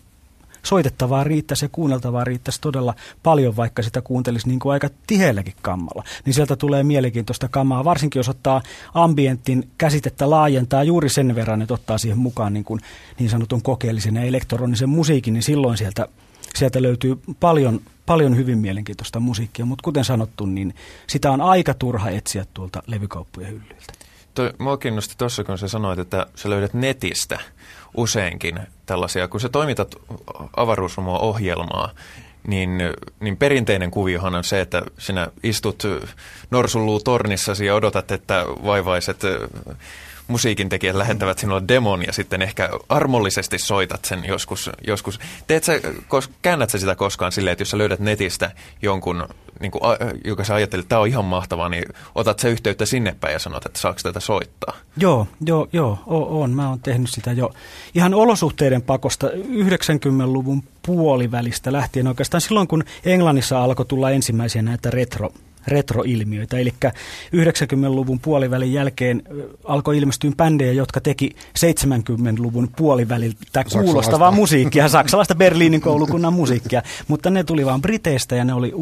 soitettavaa riittäisi ja kuunneltavaa riittäisi todella paljon, vaikka sitä kuuntelisi niin kuin aika tiheälläkin kammalla. Niin sieltä tulee mielenkiintoista kamaa, varsinkin jos ottaa ambientin käsitettä laajentaa juuri sen verran, että ottaa siihen mukaan niin, kuin niin sanotun kokeellisen ja elektronisen musiikin, niin silloin sieltä, sieltä löytyy paljon, paljon hyvin mielenkiintoista musiikkia, mutta kuten sanottu, niin sitä on aika turha etsiä tuolta levykauppujen hyllyiltä. Toi, mua kiinnosti tuossa, kun sä sanoit, että sä löydät netistä useinkin tällaisia, kun sä toimitat avaruusromo-ohjelmaa, niin, niin perinteinen kuviohan on se, että sinä istut norsulluu tornissasi ja odotat, että vaivaiset musiikin tekijät lähettävät sinulle demon ja sitten ehkä armollisesti soitat sen joskus. joskus. Teet sä, kos, käännät sä sitä koskaan silleen, että jos sä löydät netistä jonkun, niin kuin, joka sä ajattelet, että tämä on ihan mahtavaa, niin otat sä yhteyttä sinne päin ja sanot, että saako tätä soittaa? Joo, joo, joo, on. Mä oon tehnyt sitä jo ihan olosuhteiden pakosta 90-luvun puolivälistä lähtien oikeastaan silloin, kun Englannissa alkoi tulla ensimmäisiä näitä retro retroilmiöitä. Eli 90-luvun puolivälin jälkeen alkoi ilmestyä bändejä, jotka teki 70-luvun puoliväliltä kuulostavaa musiikkia, saksalaista Berliinin koulukunnan musiikkia, mutta ne tuli vain Briteistä ja ne oli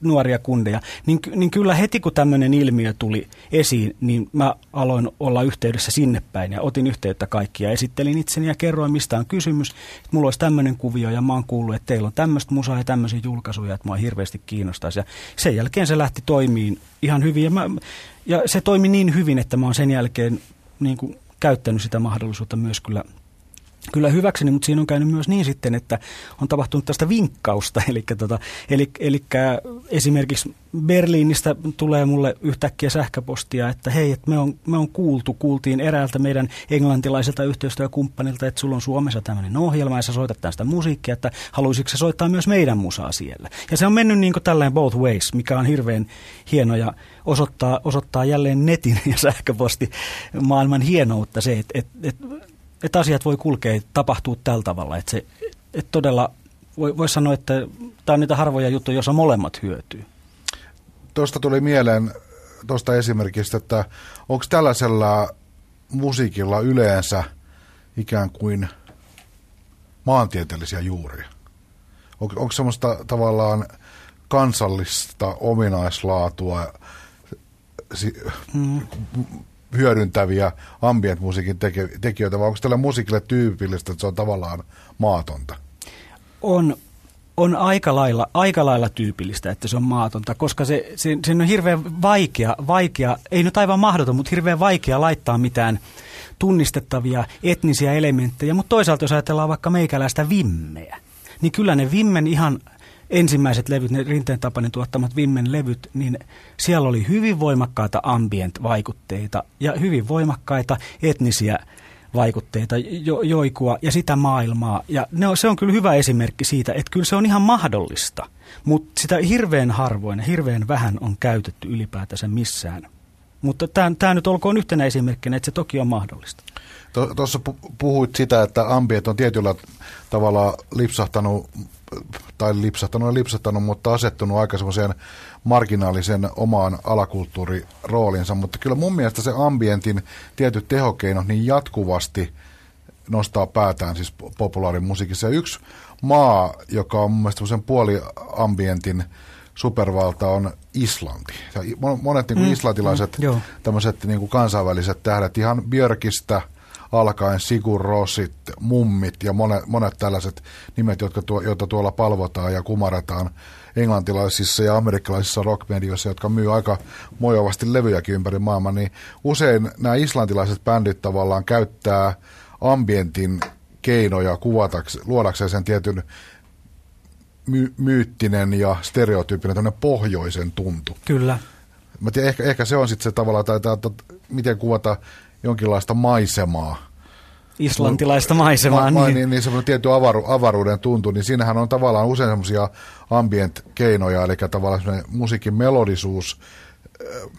nuoria kundeja. Niin, niin kyllä heti kun tämmöinen ilmiö tuli esiin, niin mä aloin olla yhteydessä sinne päin ja otin yhteyttä kaikkia. Esittelin itseni ja kerroin, mistä on kysymys. Että mulla olisi tämmöinen kuvio ja mä oon kuullut, että teillä on tämmöistä musaa ja tämmöisiä julkaisuja, että mua hirveästi kiinnostaisi. Ja sen jälkeen se lähti toimii ihan hyvin. Ja, mä, ja se toimi niin hyvin, että mä oon sen jälkeen niin kuin, käyttänyt sitä mahdollisuutta myös kyllä kyllä hyväkseni, mutta siinä on käynyt myös niin sitten, että on tapahtunut tästä vinkkausta. Eli, tota, eli, eli esimerkiksi Berliinistä tulee mulle yhtäkkiä sähköpostia, että hei, että me, on, me on kuultu, kuultiin eräältä meidän englantilaiselta yhteistyökumppanilta, että sulla on Suomessa tämmöinen ohjelma ja sä soitat tästä musiikkia, että haluaisitko soittaa myös meidän musaa siellä. Ja se on mennyt niin kuin tällainen both ways, mikä on hirveän hieno ja osoittaa, osoittaa jälleen netin ja sähköposti maailman hienoutta se, että, että, että että asiat voi kulkea, tapahtuu tällä tavalla. Että, se, että todella voi, voi sanoa, että tämä on niitä harvoja juttuja, joissa molemmat hyötyy. Tuosta tuli mieleen tuosta esimerkistä, että onko tällaisella musiikilla yleensä ikään kuin maantieteellisiä juuria? On, onko semmoista tavallaan kansallista ominaislaatua, mm hyödyntäviä ambient-musiikin tekijöitä, vai onko tällä musiikille tyypillistä, että se on tavallaan maatonta? On, on aika lailla, aika lailla tyypillistä, että se on maatonta, koska se, se, se on hirveän vaikea, vaikea, ei nyt aivan mahdoton, mutta hirveän vaikea laittaa mitään tunnistettavia etnisiä elementtejä. Mutta toisaalta jos ajatellaan vaikka meikäläistä vimmeä, niin kyllä ne vimmen ihan ensimmäiset levyt, ne Rinteen Tapanin tuottamat Vimmen levyt, niin siellä oli hyvin voimakkaita ambient-vaikutteita ja hyvin voimakkaita etnisiä vaikutteita, jo, joikua ja sitä maailmaa. Ja ne on, se on kyllä hyvä esimerkki siitä, että kyllä se on ihan mahdollista, mutta sitä hirveän harvoin ja hirveän vähän on käytetty ylipäätänsä missään. Mutta tämä nyt olkoon yhtenä esimerkkinä, että se toki on mahdollista. Tuossa puhuit sitä, että ambient on tietyllä tavalla lipsahtanut, tai lipsahtanut ja lipsahtanut, mutta asettunut aika semmoiseen marginaalisen omaan alakulttuuriroolinsa, mutta kyllä mun mielestä se ambientin tietyt tehokeinot niin jatkuvasti nostaa päätään siis populaarimusiikissa. Ja yksi maa, joka on mun mielestä puoliambientin supervalta on Islanti. Monet niin kuin mm, islantilaiset mm, tämmöiset niin kuin kansainväliset tähdet, ihan Björkistä alkaen Sigur Rossit, Mummit ja monet, monet tällaiset nimet, jotka tuo, joita tuolla palvotaan ja kumarataan englantilaisissa ja amerikkalaisissa rockmedioissa, jotka myy aika mojovasti levyjäkin ympäri maailmaa, niin usein nämä islantilaiset bändit tavallaan käyttää ambientin keinoja kuvatakseen, luodakseen sen tietyn my- myyttinen ja stereotyyppinen pohjoisen tuntu. Kyllä. Mä tiedän, ehkä, ehkä se on sitten se tavalla, tai, tai, tai, miten kuvata jonkinlaista maisemaa islantilaista maisemaa. Ma, niin, niin, niin semmoinen tietty avaru, avaruuden tuntu, niin siinähän on tavallaan usein semmoisia ambient-keinoja, eli tavallaan musiikin melodisuus äh,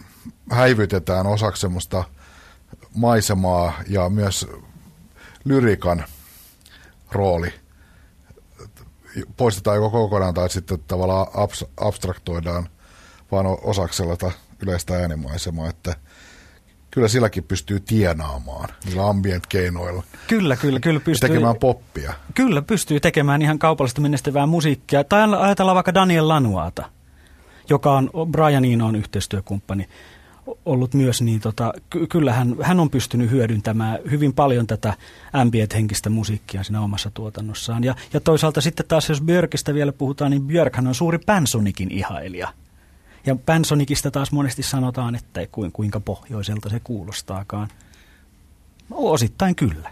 häivytetään osaksi semmoista maisemaa ja myös lyrikan rooli poistetaan joko kokonaan tai sitten tavallaan abstraktoidaan vaan osaksi sellaista yleistä äänimaisemaa, että – kyllä silläkin pystyy tienaamaan niillä ambient-keinoilla. Kyllä, kyllä, kyllä pystyy. tekemään poppia. Kyllä, pystyy tekemään ihan kaupallista menestyvää musiikkia. Tai ajatellaan vaikka Daniel Lanuata, joka on Brian Enoon yhteistyökumppani ollut myös, niin tota, ky- kyllä hän, hän on pystynyt hyödyntämään hyvin paljon tätä ambient-henkistä musiikkia siinä omassa tuotannossaan. Ja, ja toisaalta sitten taas, jos Björkistä vielä puhutaan, niin Björkhän on suuri Pansonikin ihailija – ja Pansonicista taas monesti sanotaan, että kuinka pohjoiselta se kuulostaakaan. Osittain kyllä.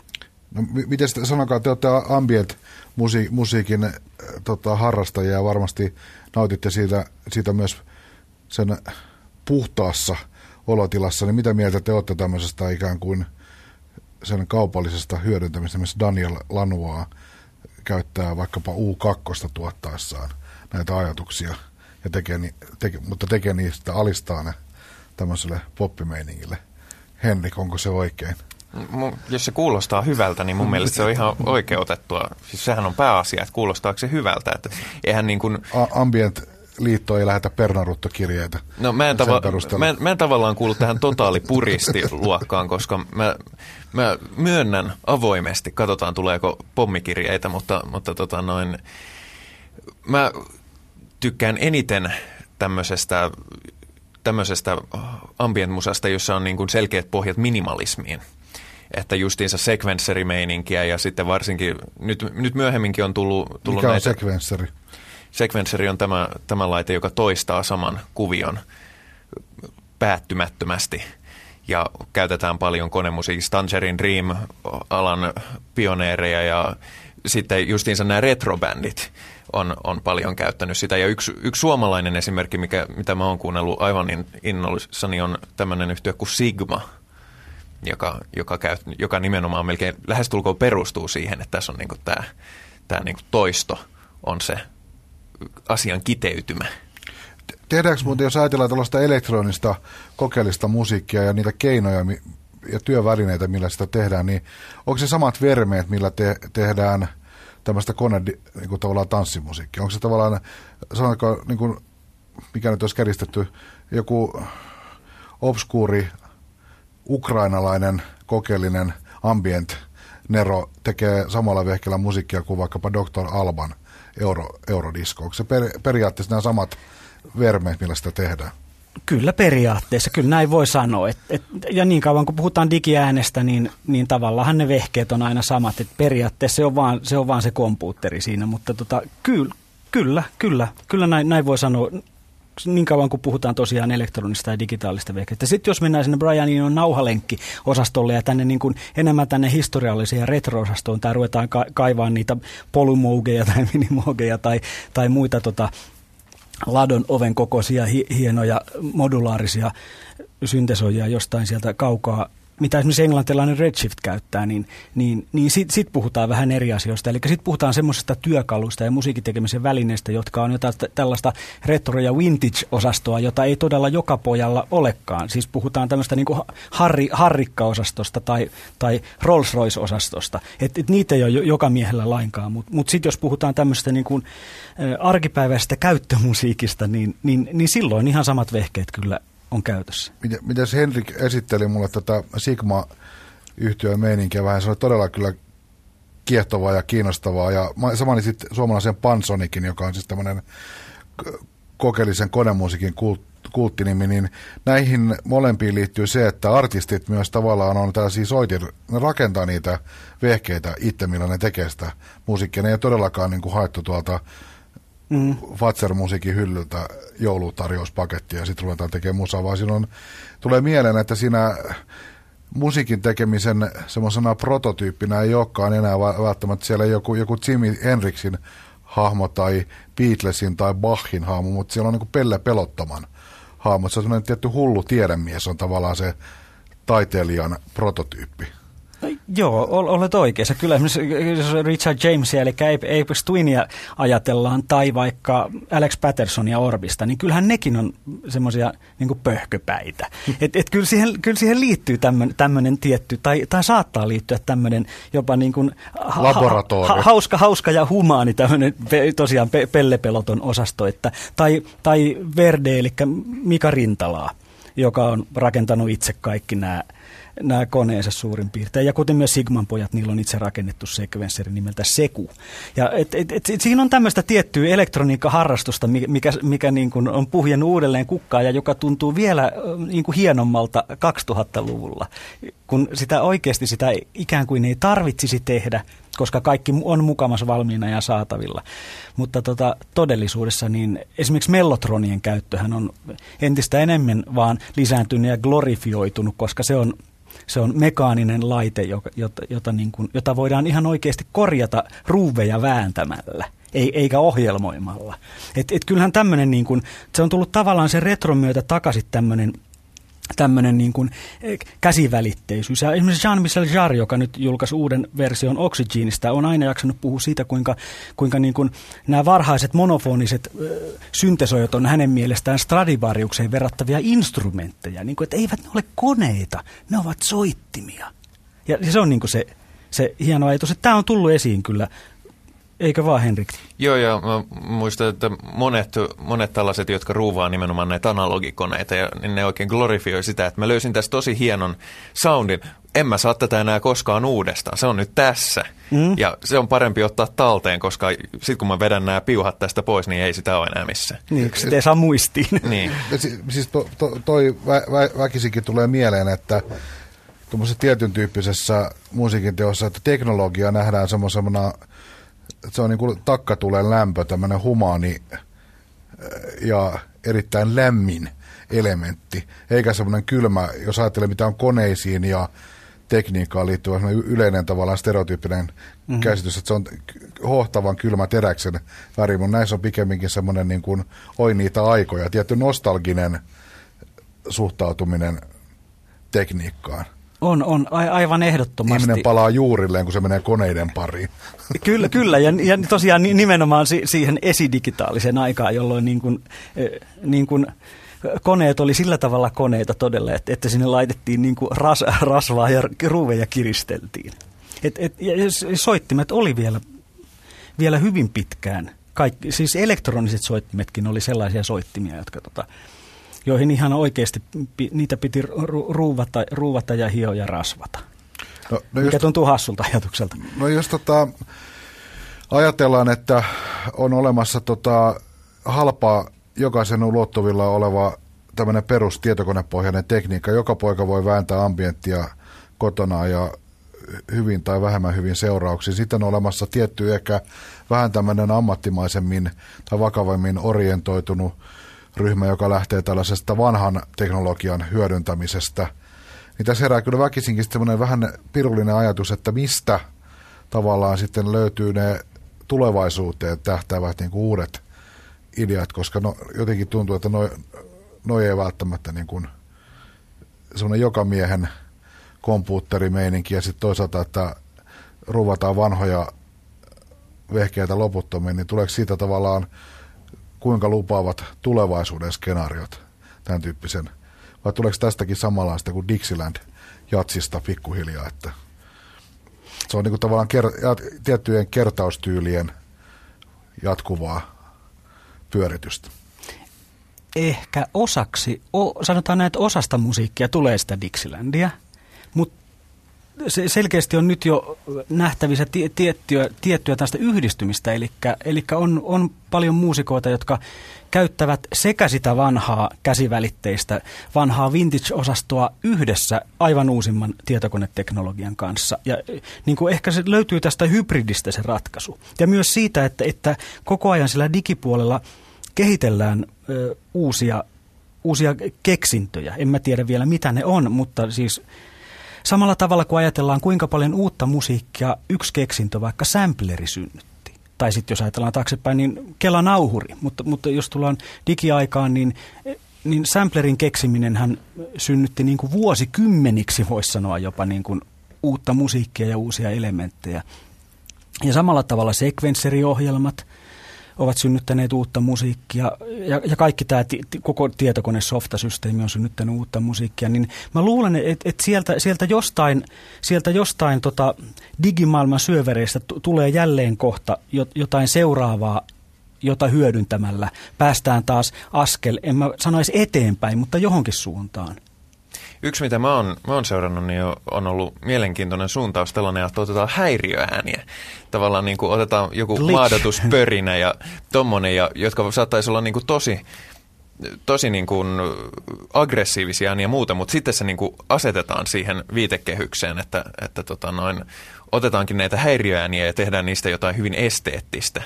No, miten sitten sanokaa, te olette ambient-musiikin äh, tota, harrastajia ja varmasti nautitte siitä, siitä myös sen puhtaassa olotilassa, niin mitä mieltä te olette tämmöisestä ikään kuin sen kaupallisesta hyödyntämistä, missä Daniel Lanois käyttää vaikkapa U2 tuottaessaan näitä ajatuksia – ja tekee, teke, mutta tekee niistä alistaa ne tämmöiselle poppimeiningille. Henrik, onko se oikein? Jos se kuulostaa hyvältä, niin mun mielestä se on ihan oikeutettua. Siis sehän on pääasia, että kuulostaako se hyvältä. Että eihän niin kuin... A- ambient liitto ei lähetä pernaruttokirjeitä. No mä en, tava- mä, en, mä en tavallaan kuulu tähän totaalipuristiluokkaan, koska mä, mä myönnän avoimesti, katsotaan tuleeko pommikirjeitä, mutta, mutta tota noin, mä tykkään eniten tämmöisestä, tämmöisestä ambient-musasta, jossa on niin kuin selkeät pohjat minimalismiin. Että justiinsa sekvenserimeininkiä ja sitten varsinkin, nyt, nyt myöhemminkin on tullut, tullut Mikä on näitä, sekvensseri? Sekvensseri on tämä, tämä laite, joka toistaa saman kuvion päättymättömästi ja käytetään paljon konemusiikissa. Tangerine Dream-alan pioneereja ja sitten justiinsa nämä retrobändit, on, on paljon käyttänyt sitä. Ja yksi, yksi suomalainen esimerkki, mikä, mitä mä oon kuunnellut aivan innollissani, on tämmöinen yhtiö kuin Sigma, joka, joka, käy, joka nimenomaan melkein lähestulkoon perustuu siihen, että tässä on niinku tämä tää niinku toisto on se asian kiteytymä. Tehdäänkö muuten, jos ajatellaan tällaista elektronista kokeellista musiikkia ja niitä keinoja ja työvälineitä, millä sitä tehdään, niin onko se samat vermeet, millä te, tehdään – tämmöistä kone, niin kuin tavallaan tanssimusiikkia? Onko se tavallaan, sanotaanko, niin kuin, mikä nyt olisi käristetty, joku obskuuri ukrainalainen kokeellinen ambient Nero tekee samalla vehkellä musiikkia kuin vaikkapa Dr. Alban Euro, Eurodisco. Onko se per, periaatteessa nämä samat vermeet, millä sitä tehdään? Kyllä periaatteessa, kyllä näin voi sanoa. Et, et, ja niin kauan kun puhutaan digiäänestä, niin, niin tavallaan ne vehkeet on aina samat. Et periaatteessa se on, vaan, se on vaan se kompuutteri siinä, mutta tota, kyllä, Kyllä, kyllä. Kyllä näin, näin voi sanoa niin kauan kuin puhutaan tosiaan elektronista ja digitaalista vehkeistä. Sitten jos mennään sinne Brian Enon nauhalenkki-osastolle ja tänne niin kuin enemmän tänne historiallisiin ja retro-osastoon, tai ruvetaan ka- kaivaa niitä polymougeja tai minimougeja tai, tai muita tota, ladon oven kokoisia hi- hienoja modulaarisia syntesoijia jostain sieltä kaukaa mitä esimerkiksi englantilainen Redshift käyttää, niin, niin, niin sitten sit puhutaan vähän eri asioista. Eli sitten puhutaan semmoisesta työkalusta ja musiikin tekemisen välineistä, jotka on jotain tällaista retro- ja vintage-osastoa, jota ei todella joka pojalla olekaan. Siis puhutaan tämmöistä niin harri, harrikka-osastosta tai, tai Rolls-Royce-osastosta. Et, et niitä ei ole joka miehellä lainkaan, mutta mut sitten jos puhutaan tämmöistä niin kuin, arkipäiväisestä käyttömusiikista, niin, niin, niin silloin ihan samat vehkeet kyllä on käytössä. Miten Henrik esitteli mulle tätä Sigma yhtiön meininkiä vähän, se oli todella kyllä kiehtovaa ja kiinnostavaa. Ja samani sitten suomalaisen Pansonikin, joka on siis tämmöinen kokeellisen konemusiikin kult, kulttinimi, niin näihin molempiin liittyy se, että artistit myös tavallaan on tällaisia soitin, ne rakentaa niitä vehkeitä itse, millä ne tekee sitä musiikkia. Ne ei ole todellakaan niin kuin haettu tuolta mm. Fatser-musiikin hyllyltä joulutarjouspakettia ja sitten ruvetaan tekemään musaa, vaan silloin tulee mieleen, että siinä musiikin tekemisen semmoisena prototyyppinä ei olekaan enää välttämättä siellä joku, joku Jimi Hendrixin hahmo tai Beatlesin tai Bachin hahmo, mutta siellä on niin Pelle Pelottoman hahmo. Se on tietty hullu tiedemies on tavallaan se taiteilijan prototyyppi. No, joo, olet oikeassa. Kyllä esimerkiksi Richard Jamesia, eli Ape Twinia ajatellaan, tai vaikka Alex Pattersonia Orbista, niin kyllähän nekin on semmoisia niin pöhköpäitä. Et, et kyllä, siihen, kyllä siihen liittyy tämmöinen tietty, tai, tai saattaa liittyä tämmöinen jopa niin kuin ha, ha, hauska, hauska ja humaani tämmöinen tosiaan pe, pellepeloton osasto, että, tai, tai Verde, eli Mika Rintalaa, joka on rakentanut itse kaikki nämä nämä koneensa suurin piirtein. Ja kuten myös Sigman pojat, niillä on itse rakennettu sekvensseri nimeltä Seku. Ja et, et, et, et, siinä on tämmöistä tiettyä elektroniikkaharrastusta, mikä, mikä niin kuin on puhjennut uudelleen kukkaa ja joka tuntuu vielä niin kuin hienommalta 2000-luvulla, kun sitä oikeasti sitä ikään kuin ei tarvitsisi tehdä, koska kaikki on mukamassa valmiina ja saatavilla. Mutta tota, todellisuudessa niin esimerkiksi mellotronien käyttöhän on entistä enemmän vaan lisääntynyt ja glorifioitunut, koska se on se on mekaaninen laite, jota, jota, jota, niin kuin, jota voidaan ihan oikeasti korjata ruuveja vääntämällä ei, eikä ohjelmoimalla. Et, et kyllähän tämmöinen, niin kuin, se on tullut tavallaan sen retron myötä takaisin tämmöinen tämmöinen niin kuin eh, käsivälitteisyys. Ja esimerkiksi Jean-Michel Jarre, joka nyt julkaisi uuden version Oxygenista, on aina jaksanut puhua siitä, kuinka, kuinka niin kuin nämä varhaiset monofoniset äh, syntesoijat on hänen mielestään Stradivariukseen verrattavia instrumentteja. Niin kuin, että eivät ne ole koneita, ne ovat soittimia. Ja se on niin kuin se, se hieno ajatus, että tämä on tullut esiin kyllä Eikö vaan, Henrik? Joo, ja mä muistan, että monet, monet tällaiset, jotka ruuvaa nimenomaan näitä analogikoneita, ja niin ne oikein glorifioi sitä, että mä löysin tässä tosi hienon soundin. En mä saa tätä enää koskaan uudestaan, se on nyt tässä. Mm. Ja se on parempi ottaa talteen, koska sitten kun mä vedän nämä piuhat tästä pois, niin ei sitä ole enää missä. Niin, sitä ei saa muistiin. niin. Siis to, to, toi vä, vä, väkisikin tulee mieleen, että tuommoisessa tietyn tyyppisessä musiikin teossa, että teknologia nähdään semmoisena se on niin kuin takkatulen lämpö, tämmöinen humaani äh, ja erittäin lämmin elementti, eikä semmoinen kylmä, jos ajattelee mitä on koneisiin ja tekniikkaan liittyvä yleinen tavallaan stereotyyppinen mm-hmm. käsitys, että se on hohtavan kylmä teräksen väri, mutta näissä on pikemminkin semmoinen niin kuin, oi niitä aikoja, tietty nostalginen suhtautuminen tekniikkaan. On, on, aivan ehdottomasti. Ihminen palaa juurilleen, kun se menee koneiden pariin. Kyllä, kyllä ja, ja tosiaan nimenomaan si, siihen esidigitaaliseen aikaan, jolloin niin kuin, niin kuin koneet oli sillä tavalla koneita todella, että, että sinne laitettiin niin kuin ras, rasvaa ja ruuveja kiristeltiin. Et, et, ja soittimet oli vielä, vielä hyvin pitkään. Kaikki, siis elektroniset soittimetkin oli sellaisia soittimia, jotka tota, joihin ihan oikeasti niitä piti ruuvata, ruuvata ja hioa ja rasvata. No, no Mikä just, tuntuu hassulta ajatukselta. No jos tota, ajatellaan, että on olemassa tota, halpaa jokaisen ulottuvilla oleva tämmöinen perustietokonepohjainen tekniikka. Joka poika voi vääntää ambienttia kotona ja hyvin tai vähemmän hyvin seurauksia. Sitten on olemassa tietty ehkä vähän tämmöinen ammattimaisemmin tai vakavemmin orientoitunut ryhmä, joka lähtee tällaisesta vanhan teknologian hyödyntämisestä. Niin tässä herää kyllä väkisinkin semmoinen vähän pirullinen ajatus, että mistä tavallaan sitten löytyy ne tulevaisuuteen tähtäävät niin kuin uudet ideat, koska no, jotenkin tuntuu, että noi, noi ei välttämättä niin kuin semmoinen joka miehen kompuutterimeininki ja sitten toisaalta, että ruvataan vanhoja vehkeitä loputtomiin, niin tuleeko siitä tavallaan kuinka lupaavat tulevaisuuden skenaariot tämän tyyppisen, vai tuleeko tästäkin samanlaista kuin Dixieland jatsista pikkuhiljaa, että se on niin kuin tavallaan ker- tiettyjen kertaustyylien jatkuvaa pyöritystä. Ehkä osaksi, o, sanotaan näin, että osasta musiikkia tulee sitä Dixielandia, mutta se selkeästi on nyt jo nähtävissä tiettyä, tiettyä tästä yhdistymistä, eli, eli on, on paljon muusikoita, jotka käyttävät sekä sitä vanhaa käsivälitteistä, vanhaa vintage-osastoa yhdessä aivan uusimman tietokoneteknologian kanssa. Ja niin kuin ehkä se löytyy tästä hybridistä se ratkaisu. Ja myös siitä, että, että koko ajan sillä digipuolella kehitellään ö, uusia, uusia keksintöjä. En mä tiedä vielä mitä ne on, mutta siis Samalla tavalla kuin ajatellaan, kuinka paljon uutta musiikkia yksi keksintö, vaikka sampleri synnytti. Tai sitten jos ajatellaan taaksepäin, niin Kela nauhuri. Mutta, mutta jos tullaan digiaikaan, niin, niin samplerin keksiminen hän synnytti niin kuin vuosikymmeniksi, voisi sanoa jopa niin kuin uutta musiikkia ja uusia elementtejä. Ja samalla tavalla sekvenseriohjelmat – ovat synnyttäneet uutta musiikkia ja, ja kaikki tämä ti, koko tietokone softasysteemi on synnyttänyt uutta musiikkia, niin mä luulen, että et sieltä, sieltä jostain, sieltä jostain tota digimaailman syövereistä t- tulee jälleen kohta jotain seuraavaa, jota hyödyntämällä päästään taas askel, en mä sanoisi eteenpäin, mutta johonkin suuntaan. Yksi, mitä mä oon, mä oon seurannut, niin on ollut mielenkiintoinen suuntaus tällainen, että otetaan häiriöääniä. Tavallaan niin kuin otetaan joku Glitch. maadotuspörinä ja tommonen, ja, jotka saattaisi olla niin kuin tosi, tosi niin kuin aggressiivisia ääniä ja muuta, mutta sitten se niin kuin asetetaan siihen viitekehykseen, että, että tota noin, otetaankin näitä häiriöääniä ja tehdään niistä jotain hyvin esteettistä.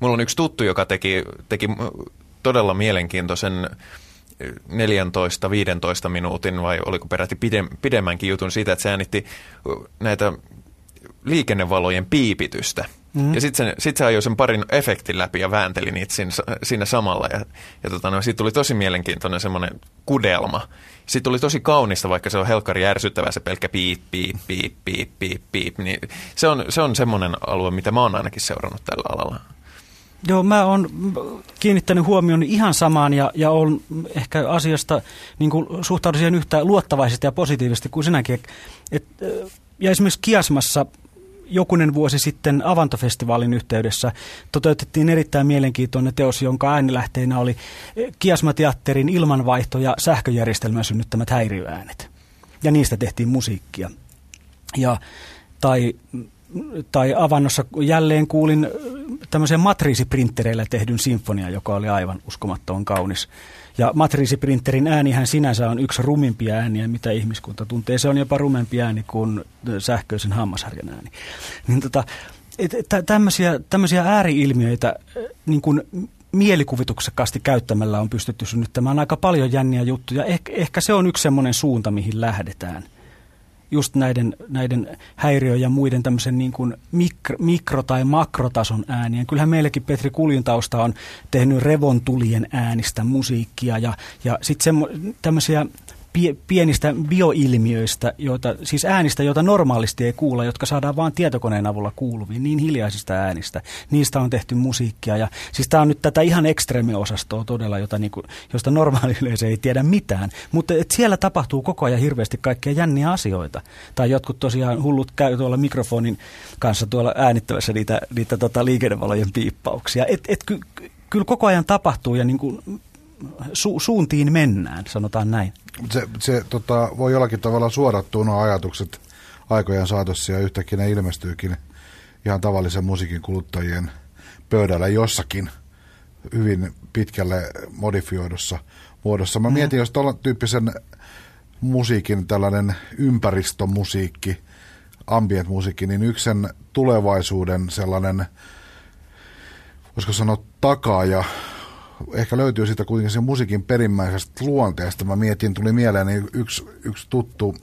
Mulla on yksi tuttu, joka teki, teki todella mielenkiintoisen 14-15 minuutin vai oliko peräti pidemmänkin jutun siitä, että se äänitti näitä liikennevalojen piipitystä. Mm. Ja sitten se, sit se ajoi sen parin efektin läpi ja väänteli niitä siinä, siinä samalla. Ja, ja tota, no, siitä tuli tosi mielenkiintoinen semmoinen kudelma. Sitten tuli tosi kaunista, vaikka se on helkkari ärsyttävä se pelkkä piip, piip, piip, piip, piip, piip. Niin se on, se on semmoinen alue, mitä mä oon ainakin seurannut tällä alalla. Joo, mä oon kiinnittänyt huomioon ihan samaan ja, ja on ehkä asiasta niin suhtaudun siihen yhtä luottavaisesti ja positiivisesti kuin sinäkin. Et, ja esimerkiksi Kiasmassa jokunen vuosi sitten Avantofestivaalin yhteydessä toteutettiin erittäin mielenkiintoinen teos, jonka äänilähteinä oli Kiasmateatterin ilmanvaihto- ja sähköjärjestelmän synnyttämät häiriöäänet. Ja niistä tehtiin musiikkia. Ja, tai tai avannossa jälleen kuulin tämmöisen matriisiprinttereillä tehdyn sinfonia, joka oli aivan uskomattoman kaunis. Ja matriisiprinterin äänihän sinänsä on yksi rumimpia ääniä, mitä ihmiskunta tuntee. Se on jopa rumempi ääni kuin sähköisen hammasharjan ääni. Niin tota, tämmöisiä, tämmöisiä ääriilmiöitä niin kuin mielikuvituksekkaasti käyttämällä on pystytty synnyttämään aika paljon jänniä juttuja. Eh, ehkä se on yksi semmoinen suunta, mihin lähdetään – just näiden, näiden häiriö- ja muiden tämmöisen niin kuin mikro, mikro- tai makrotason äänien. Kyllähän meillekin Petri Kuljun tausta on tehnyt revontulien äänistä musiikkia ja, ja sitten tämmöisiä pienistä bioilmiöistä, joita, siis äänistä, joita normaalisti ei kuulla, jotka saadaan vain tietokoneen avulla kuuluviin, niin hiljaisista äänistä. Niistä on tehty musiikkia ja siis tämä on nyt tätä ihan ekstreemiosastoa todella, jota niinku, josta normaali yleisö ei tiedä mitään. Mutta et siellä tapahtuu koko ajan hirveästi kaikkia jänniä asioita. Tai jotkut tosiaan hullut käy tuolla mikrofonin kanssa tuolla äänittävässä niitä, niitä tota liikennevalojen piippauksia. Et, et ky, kyllä koko ajan tapahtuu ja niin kuin su, suuntiin mennään, sanotaan näin. Se, se tota, voi jollakin tavalla suodattua nuo ajatukset aikojen saatossa ja yhtäkkiä ne ilmestyykin ihan tavallisen musiikin kuluttajien pöydällä jossakin hyvin pitkälle modifioidussa muodossa. Mä mm. mietin, jos tuolla tyyppisen musiikin tällainen ympäristömusiikki ambient-musiikki, niin yksi sen tulevaisuuden sellainen, voisiko sanoa takaaja, ehkä löytyy siitä kuitenkin sen musiikin perimmäisestä luonteesta. Mä mietin, tuli mieleen niin yksi, yksi tuttu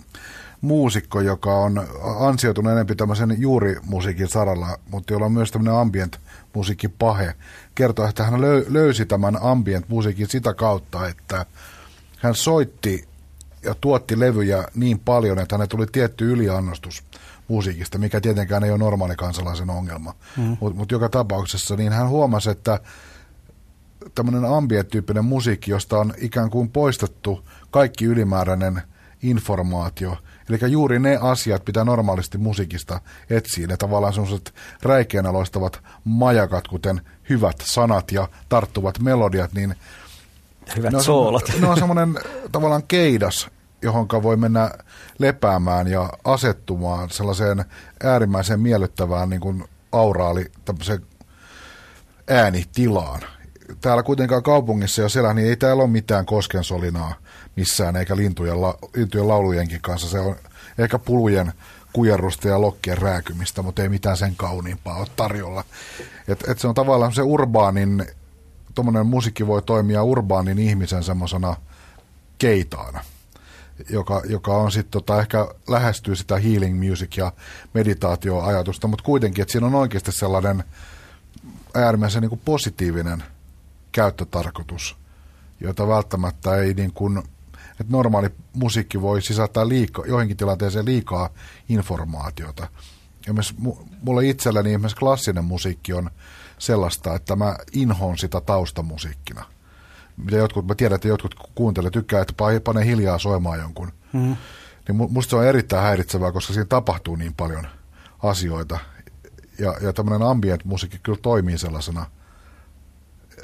muusikko, joka on ansioitunut enemmän tämmöisen juurimusiikin saralla, mutta jolla on myös tämmöinen ambient musiikki pahe. Kertoo, että hän löysi tämän ambient musiikin sitä kautta, että hän soitti ja tuotti levyjä niin paljon, että hänelle tuli tietty yliannostus musiikista, mikä tietenkään ei ole normaali kansalaisen ongelma. Mm. Mutta mut joka tapauksessa niin hän huomasi, että tämmöinen ambient-tyyppinen musiikki, josta on ikään kuin poistettu kaikki ylimääräinen informaatio, Eli juuri ne asiat, mitä normaalisti musiikista etsii, ne tavallaan sellaiset räikeänä loistavat majakat, kuten hyvät sanat ja tarttuvat melodiat, niin Hyvät ne on, soolot. Ne on semmoinen tavallaan keidas, johon voi mennä lepäämään ja asettumaan sellaiseen äärimmäisen miellyttävään niin kuin auraali äänitilaan. Täällä kuitenkaan kaupungissa, jos elää, niin ei täällä ole mitään koskensolinaa missään, eikä lintujen, la, lintujen laulujenkin kanssa. Se on ehkä pulujen kujerrusta ja lokkien rääkymistä, mutta ei mitään sen kauniimpaa ole tarjolla. Et, et se on tavallaan se urbaanin, tuommoinen musiikki voi toimia urbaanin ihmisen semmoisena keitaana, joka, joka on sitten tota, ehkä lähestyy sitä healing music ja meditaatioajatusta, mutta kuitenkin, että siinä on oikeasti sellainen äärimmäisen niin positiivinen käyttötarkoitus, jota välttämättä ei niin kuin – että normaali musiikki voi sisältää liika, joihinkin tilanteeseen liikaa informaatiota. Ja myös mulle itselläni esimerkiksi klassinen musiikki on sellaista, että mä inhoon sitä taustamusiikkina. Mitä jotkut, mä tiedän, että jotkut kuuntelevat, tykkää, että pane hiljaa soimaan jonkun. Mm. Niin musta se on erittäin häiritsevää, koska siinä tapahtuu niin paljon asioita. Ja, ja tämmöinen ambient-musiikki kyllä toimii sellaisena,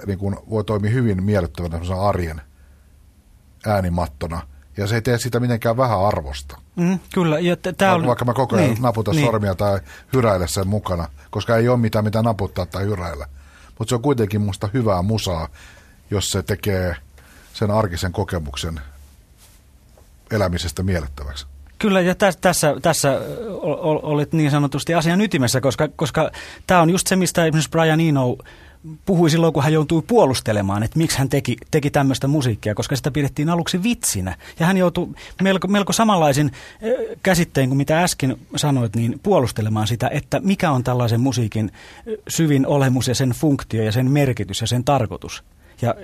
niin kuin voi toimia hyvin miellyttävänä arjen – äänimattona. Ja se ei tee sitä mitenkään vähän arvosta. Mm, kyllä. Ja t- tää on... Vaikka mä koko ajan niin, naputan niin. sormia tai hyräile sen mukana, koska ei ole mitään mitä naputtaa tai hyräillä. Mutta se on kuitenkin musta hyvää musaa, jos se tekee sen arkisen kokemuksen elämisestä miellettäväksi. Kyllä, ja tässä, tässä, tässä olit niin sanotusti asian ytimessä, koska, koska tämä on just se, mistä esimerkiksi Brian Eno puhui silloin, kun hän joutui puolustelemaan, että miksi hän teki, teki tämmöistä musiikkia, koska sitä pidettiin aluksi vitsinä. Ja hän joutui melko, melko samanlaisin käsitteen kuin mitä äsken sanoit, niin puolustelemaan sitä, että mikä on tällaisen musiikin syvin olemus ja sen funktio ja sen merkitys ja sen tarkoitus. Ja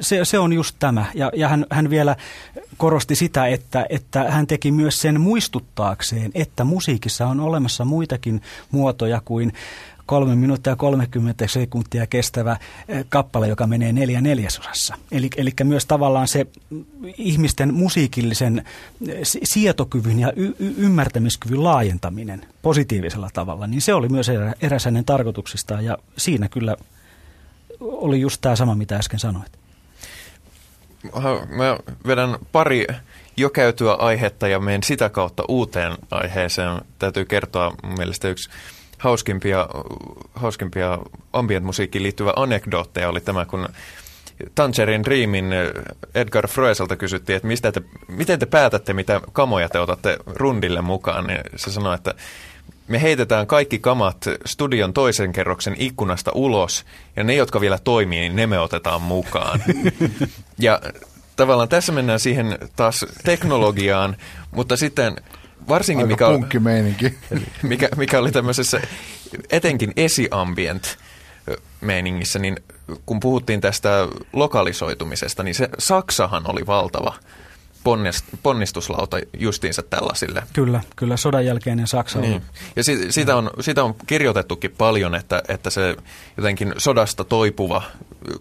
se, se on just tämä. Ja, ja hän, hän vielä korosti sitä, että, että hän teki myös sen muistuttaakseen, että musiikissa on olemassa muitakin muotoja kuin kolme minuuttia ja 30 sekuntia kestävä eh, kappale, joka menee neljä neljäsosassa. Eli, eli myös tavallaan se ihmisten musiikillisen eh, sietokyvyn ja y- y- ymmärtämiskyvyn laajentaminen positiivisella tavalla, niin se oli myös eräs hänen tarkoituksistaan ja siinä kyllä oli just tämä sama, mitä äsken sanoit. Mä vedän pari jo käytyä aihetta ja menen sitä kautta uuteen aiheeseen. Täytyy kertoa mun mielestä yksi hauskimpia, hauskimpia ambient-musiikkiin liittyvä anekdootteja oli tämä, kun Tangerin Dreamin Edgar Froeselta kysyttiin, että mistä te, miten te päätätte, mitä kamoja te otatte rundille mukaan, niin se sanoi, että me heitetään kaikki kamat studion toisen kerroksen ikkunasta ulos, ja ne, jotka vielä toimii, niin ne me otetaan mukaan. ja tavallaan tässä mennään siihen taas teknologiaan, mutta sitten varsinkin mikä, mikä, mikä oli tämmöisessä etenkin esiambient meiningissä, niin kun puhuttiin tästä lokalisoitumisesta, niin se Saksahan oli valtava ponnistuslauta justiinsa tällaisille. Kyllä, kyllä sodan jälkeinen Saksa niin. Ja si, sitä, on, sitä on kirjoitettukin paljon, että, että se jotenkin sodasta toipuva,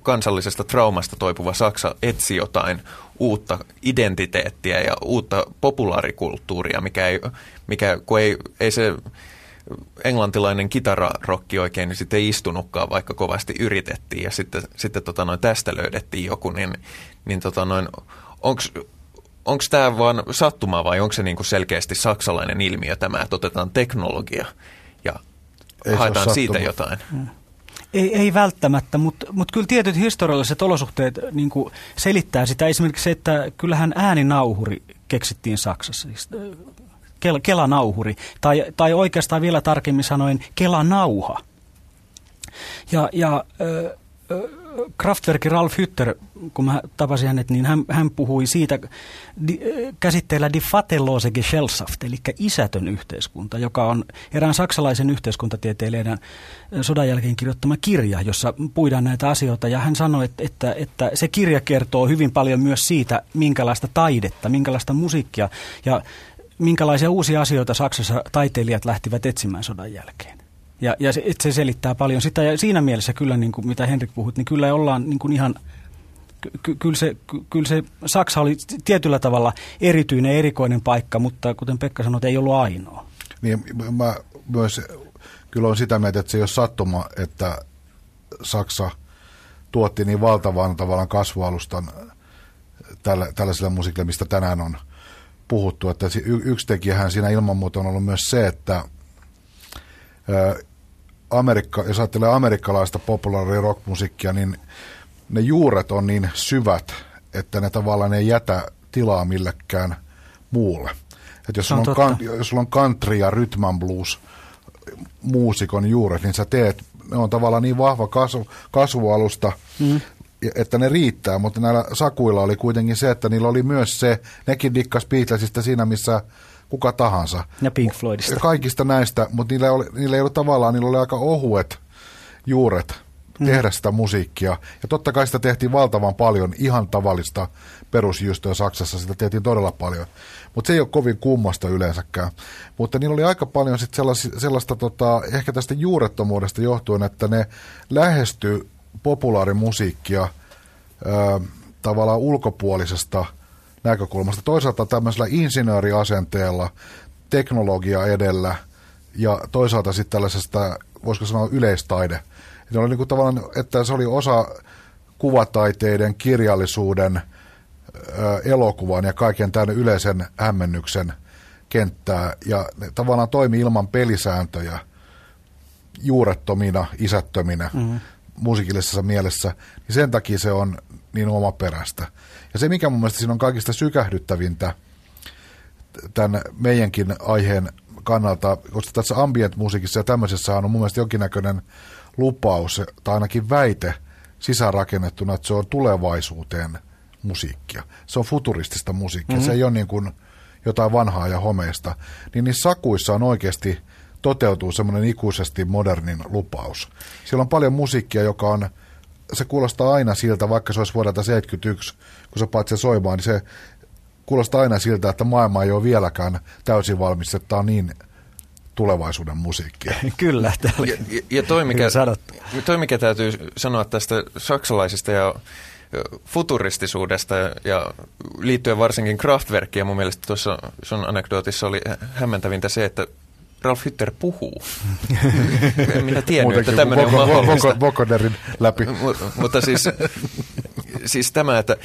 kansallisesta traumasta toipuva Saksa etsi jotain uutta identiteettiä ja uutta populaarikulttuuria, mikä ei, mikä, kun ei, ei se englantilainen kitararokki oikein niin sitten ei istunutkaan, vaikka kovasti yritettiin ja sitten, sitten tota noin, tästä löydettiin joku, niin, niin tota noin, onko tämä vaan sattumaa vai onko se niinku selkeästi saksalainen ilmiö tämä, että otetaan teknologia ja ei haetaan siitä jotain? Hmm. Ei, ei välttämättä, mutta mut kyllä tietyt historialliset olosuhteet niin selittää sitä. Esimerkiksi se, että kyllähän ääninauhuri keksittiin Saksassa. Siis, kel, kelanauhuri, tai, tai oikeastaan vielä tarkemmin sanoen kelanauha. Ja, ja ö, Kraftwerkin Ralf Hütter, kun mä tapasin hänet, niin hän, hän puhui siitä di, käsitteellä Die Vaterlose Gesellschaft, eli isätön yhteiskunta, joka on erään saksalaisen yhteiskuntatieteilijän sodan jälkeen kirjoittama kirja, jossa puidaan näitä asioita. Ja hän sanoi, että, että, että se kirja kertoo hyvin paljon myös siitä, minkälaista taidetta, minkälaista musiikkia ja minkälaisia uusia asioita Saksassa taiteilijat lähtivät etsimään sodan jälkeen. Ja, ja se, se selittää paljon sitä. Ja siinä mielessä kyllä, niin kuin mitä Henrik puhut, niin kyllä ollaan niin kuin ihan... Ky- kyllä, se, ky- kyllä se Saksa oli tietyllä tavalla erityinen, erikoinen paikka, mutta kuten Pekka sanoi, ei ollut ainoa. Niin, mä myös kyllä on sitä mieltä, että se ei ole sattuma, että Saksa tuotti niin valtavan tavallaan kasvualustan tällä, tällaisella musiikilla, mistä tänään on puhuttu. Että yksi tekijähän siinä ilman muuta on ollut myös se, että Amerikka, jos ajattelee amerikkalaista populaaria rockmusiikkia, niin ne juuret on niin syvät, että ne tavallaan ei jätä tilaa millekään muulle. Et jos, sulla on, kan, jos sulla on country ja rhythm blues muusikon juuret, niin sä teet, ne on tavallaan niin vahva kasvu, kasvualusta, mm. että ne riittää, mutta näillä sakuilla oli kuitenkin se, että niillä oli myös se, nekin dikkas Beatlesista siinä, missä kuka tahansa. Ja Pink Floydista. Kaikista näistä, mutta niillä, oli, niillä ei ollut tavallaan, niillä oli aika ohuet juuret mm. tehdä sitä musiikkia. Ja totta kai sitä tehtiin valtavan paljon, ihan tavallista perusjuustoa Saksassa, sitä tehtiin todella paljon. Mutta se ei ole kovin kummasta yleensäkään. Mutta niillä oli aika paljon sit sellaista, sellaista tota, ehkä tästä juurettomuudesta johtuen, että ne lähesty populaarimusiikkia ö, tavallaan ulkopuolisesta – näkökulmasta. Toisaalta tämmöisellä insinööriasenteella, teknologia edellä ja toisaalta sitten tällaisesta, voisiko sanoa yleistaide. Että, oli niin kuin tavallaan, että se oli osa kuvataiteiden, kirjallisuuden, elokuvan ja kaiken tämän yleisen hämmennyksen kenttää. Ja ne tavallaan toimi ilman pelisääntöjä, juurettomina, isättöminä mm-hmm. musiikillisessa mielessä. Niin sen takia se on niin omaperäistä. Ja se, mikä mun mielestä siinä on kaikista sykähdyttävintä tämän meidänkin aiheen kannalta, koska tässä ambient-musiikissa ja tämmöisessä on mun mielestä jonkinnäköinen lupaus tai ainakin väite sisäänrakennettuna, että se on tulevaisuuteen musiikkia. Se on futuristista musiikkia. Mm-hmm. Se ei ole niin kuin jotain vanhaa ja homeista. Niin niissä sakuissa on oikeasti toteutuu semmoinen ikuisesti modernin lupaus. Siellä on paljon musiikkia, joka on, se kuulostaa aina siltä, vaikka se olisi vuodelta 71, kun sä paat sen soimaan, niin se kuulostaa aina siltä, että maailma ei ole vieläkään täysin valmis, että tämä on niin tulevaisuuden musiikkia. Kyllä. Ja, ja, ja toi, mikä, toi, mikä täytyy sanoa tästä saksalaisista ja futuristisuudesta ja liittyen varsinkin Kraftwerkkiin, ja mun mielestä tuossa sun anekdootissa oli hämmentävintä se, että Ralf Hütter puhuu. en minä tiennyt, että tämmöinen on mahdollista. Vokoderin läpi. mutta siis, siis tämä, että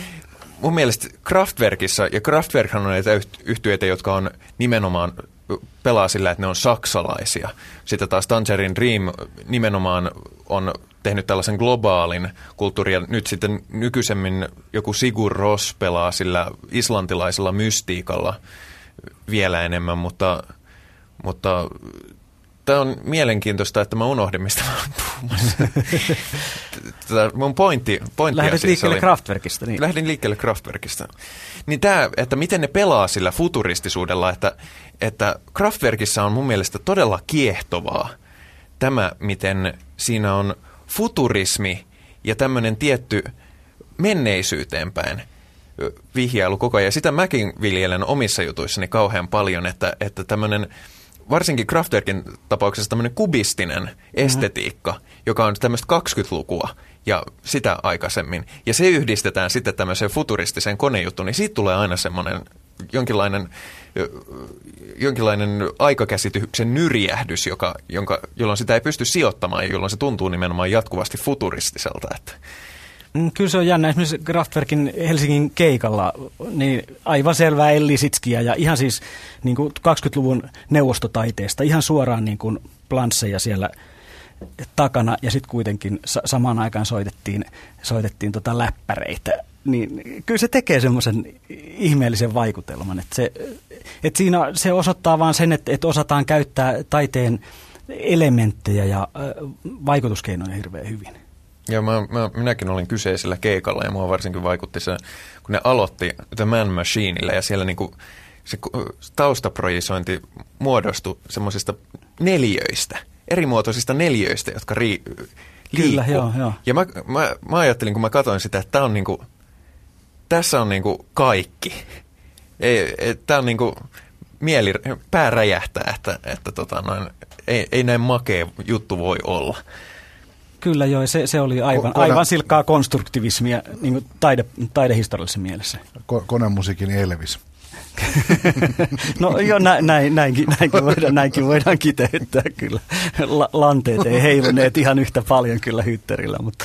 mun mielestä Kraftwerkissa, ja Kraftwerkhan on näitä yhtyeitä, jotka on nimenomaan pelaa sillä, että ne on saksalaisia. Sitten taas Tangerine Dream nimenomaan on tehnyt tällaisen globaalin kulttuurin, ja nyt sitten nykyisemmin joku Sigur Ros pelaa sillä islantilaisella mystiikalla vielä enemmän, mutta, mutta Tämä on mielenkiintoista, että mä unohdin, mistä mä olen puhumassa. Tätä mun pointti, pointti Lähdit siis liikkeelle oli, Kraftwerkista. Niin. Lähdin liikkeelle Kraftwerkista. Niin tämä, että miten ne pelaa sillä futuristisuudella, että, että Kraftwerkissa on mun mielestä todella kiehtovaa tämä, miten siinä on futurismi ja tämmöinen tietty menneisyyteen päin vihjailu koko ajan. Ja sitä mäkin viljelen omissa jutuissani kauhean paljon, että, että tämmöinen varsinkin Kraftwerkin tapauksessa tämmöinen kubistinen estetiikka, mm-hmm. joka on tämmöistä 20-lukua ja sitä aikaisemmin. Ja se yhdistetään sitten tämmöiseen futuristiseen konejuttuun, niin siitä tulee aina semmoinen jonkinlainen, jonkinlainen aikakäsityksen nyrjähdys, joka, jonka, jolloin sitä ei pysty sijoittamaan, jolloin se tuntuu nimenomaan jatkuvasti futuristiselta. Että Mm, kyllä se on jännä. Esimerkiksi Kraftwerkin Helsingin keikalla, niin aivan selvää Ellisitskiä ja ihan siis niin kuin 20-luvun neuvostotaiteesta, ihan suoraan niin kuin plansseja siellä takana ja sitten kuitenkin sa- samaan aikaan soitettiin, soitettiin tota läppäreitä niin kyllä se tekee semmoisen ihmeellisen vaikutelman. Että se, että siinä se osoittaa vaan sen, että, että osataan käyttää taiteen elementtejä ja vaikutuskeinoja hirveän hyvin. Ja mä, mä, minäkin olin kyseisellä keikalla ja mua varsinkin vaikutti se, kun ne aloitti The Man Machineillä ja siellä niinku se taustaprojisointi muodostui semmoisista neljöistä, erimuotoisista neljöistä, jotka ri, Kyllä, joo, joo. Ja mä, mä, mä ajattelin, kun mä katsoin sitä, että tää on niinku, tässä on niinku kaikki. Ei, tämä on niinku, mieli, pää räjähtää, että, että tota noin, ei, ei näin makea juttu voi olla. Kyllä joo, se, se oli aivan, Kone, aivan silkkaa konstruktivismia niin taide, taidehistoriallisessa mielessä. Ko, konemusiikin Elvis. no joo, nä, näin, näinkin, näinkin, voidaan, näinkin voidaan kiteyttää kyllä. La, lanteet ei heiluneet ihan yhtä paljon kyllä hytterillä, mutta,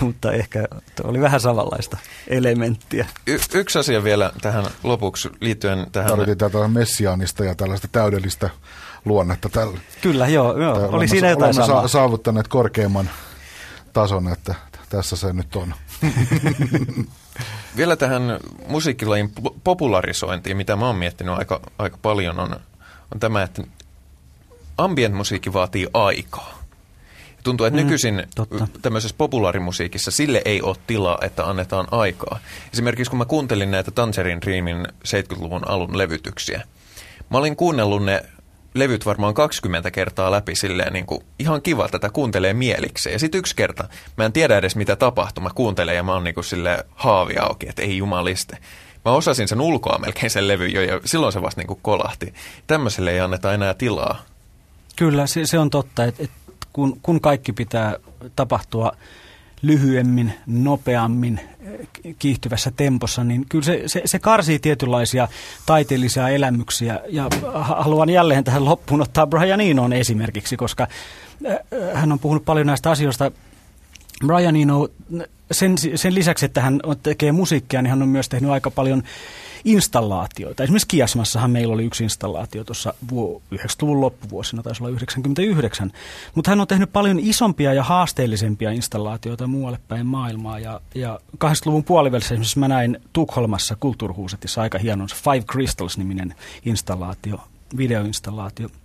mutta ehkä oli vähän samanlaista elementtiä. Y- yksi asia vielä tähän lopuksi liittyen tähän... Tarvittiin tätä messiaanista ja tällaista täydellistä luonnetta tällä. Kyllä, joo, joo. Tällä oli siinä jotain samaa. saavuttaneet korkeimman tason, että tässä se nyt on. Vielä tähän musiikkilajin popularisointiin, mitä mä oon miettinyt aika, aika paljon, on, on tämä, että ambient-musiikki vaatii aikaa. Tuntuu, että mm, nykyisin totta. tämmöisessä populaarimusiikissa sille ei ole tilaa, että annetaan aikaa. Esimerkiksi kun mä kuuntelin näitä Tangerine Dreamin 70-luvun alun levytyksiä, mä olin kuunnellut ne levyt varmaan 20 kertaa läpi silleen niin kuin, ihan kiva, tätä kuuntelee mielikseen. Ja sitten yksi kerta, mä en tiedä edes mitä tapahtuu, mä kuuntelen ja mä oon niin kuin sille haavi auki, että ei jumaliste. Mä osasin sen ulkoa melkein sen levy jo ja silloin se vasta niin kuin kolahti. Tämmöiselle ei anneta enää tilaa. Kyllä, se, se on totta, että, että kun, kun kaikki pitää tapahtua lyhyemmin, nopeammin, kiihtyvässä tempossa, niin kyllä se, se, se karsii tietynlaisia taiteellisia elämyksiä. Ja haluan jälleen tähän loppuun ottaa Brian Enoon esimerkiksi, koska äh, hän on puhunut paljon näistä asioista. Brian Eno, sen, sen lisäksi, että hän tekee musiikkia, niin hän on myös tehnyt aika paljon installaatioita. Esimerkiksi Kiasmassahan meillä oli yksi installaatio tuossa 90-luvun loppuvuosina, taisi olla 99. Mutta hän on tehnyt paljon isompia ja haasteellisempia installaatioita muualle päin maailmaa. Ja, ja 80-luvun puolivälissä esimerkiksi mä näin Tukholmassa kulttuurhuusetissa aika hienon Five Crystals-niminen installaatio, videoinstallaatio –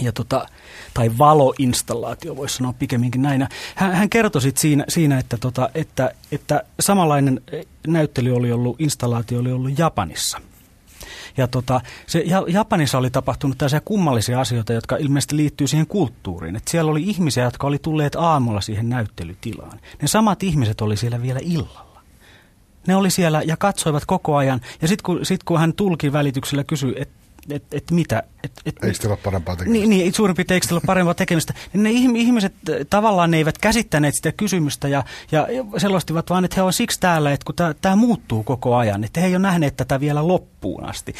ja tota, tai valoinstallaatio, voisi sanoa pikemminkin näin. Hän, hän kertoi sit siinä, siinä että, tota, että, että samanlainen näyttely oli ollut, installaatio oli ollut Japanissa. Ja tota, se, Japanissa oli tapahtunut tällaisia kummallisia asioita, jotka ilmeisesti liittyy siihen kulttuuriin. Että siellä oli ihmisiä, jotka oli tulleet aamulla siihen näyttelytilaan. Ne samat ihmiset oli siellä vielä illalla. Ne oli siellä ja katsoivat koko ajan. Ja sitten kun, sit kun hän tulkin välityksellä kysyi, että että et mitä. Et, et, eikö teillä ole parempaa tekemistä? Niin, niin suurin piirtein eikö teillä ole parempaa tekemistä. Ne ihmiset tavallaan ne eivät käsittäneet sitä kysymystä ja, ja selostivat vaan, että he ovat siksi täällä, että kun tämä muuttuu koko ajan, että he ei ole nähneet tätä vielä loppuun asti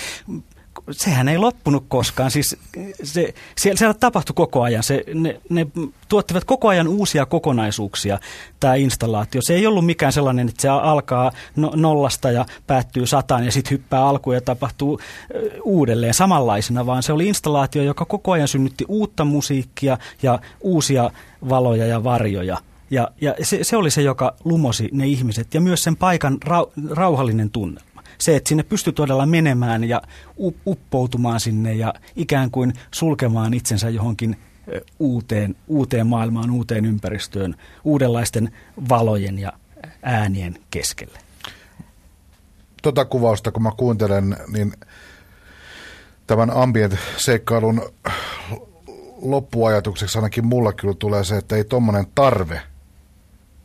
sehän ei loppunut koskaan. Siis se, siellä, siellä tapahtui koko ajan. Se, ne, ne tuottivat koko ajan uusia kokonaisuuksia, tämä installaatio. Se ei ollut mikään sellainen, että se alkaa no, nollasta ja päättyy sataan ja sitten hyppää alkuun ja tapahtuu uudelleen samanlaisena, vaan se oli installaatio, joka koko ajan synnytti uutta musiikkia ja uusia valoja ja varjoja. Ja, ja se, se oli se, joka lumosi ne ihmiset ja myös sen paikan rau, rauhallinen tunne se, että sinne pystyy todella menemään ja uppoutumaan sinne ja ikään kuin sulkemaan itsensä johonkin uuteen, uuteen maailmaan, uuteen ympäristöön, uudenlaisten valojen ja äänien keskelle. Tota kuvausta, kun mä kuuntelen, niin tämän ambient-seikkailun loppuajatukseksi ainakin mulla kyllä tulee se, että ei tuommoinen tarve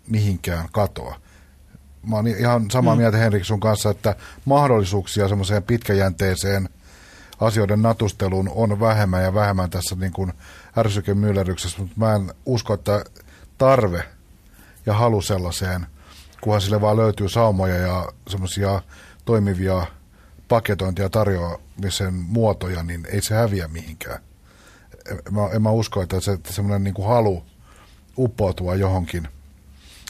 mihinkään katoa mä oon ihan samaa mm. mieltä Henrik sun kanssa, että mahdollisuuksia semmoiseen pitkäjänteiseen asioiden natusteluun on vähemmän ja vähemmän tässä niin kuin ärsykemyllerryksessä, mutta mä en usko, että tarve ja halu sellaiseen, kunhan sille vaan löytyy saumoja ja semmoisia toimivia paketointia tarjoamisen muotoja, niin ei se häviä mihinkään. Mä, en mä usko, että se semmoinen niin kuin halu uppoutua johonkin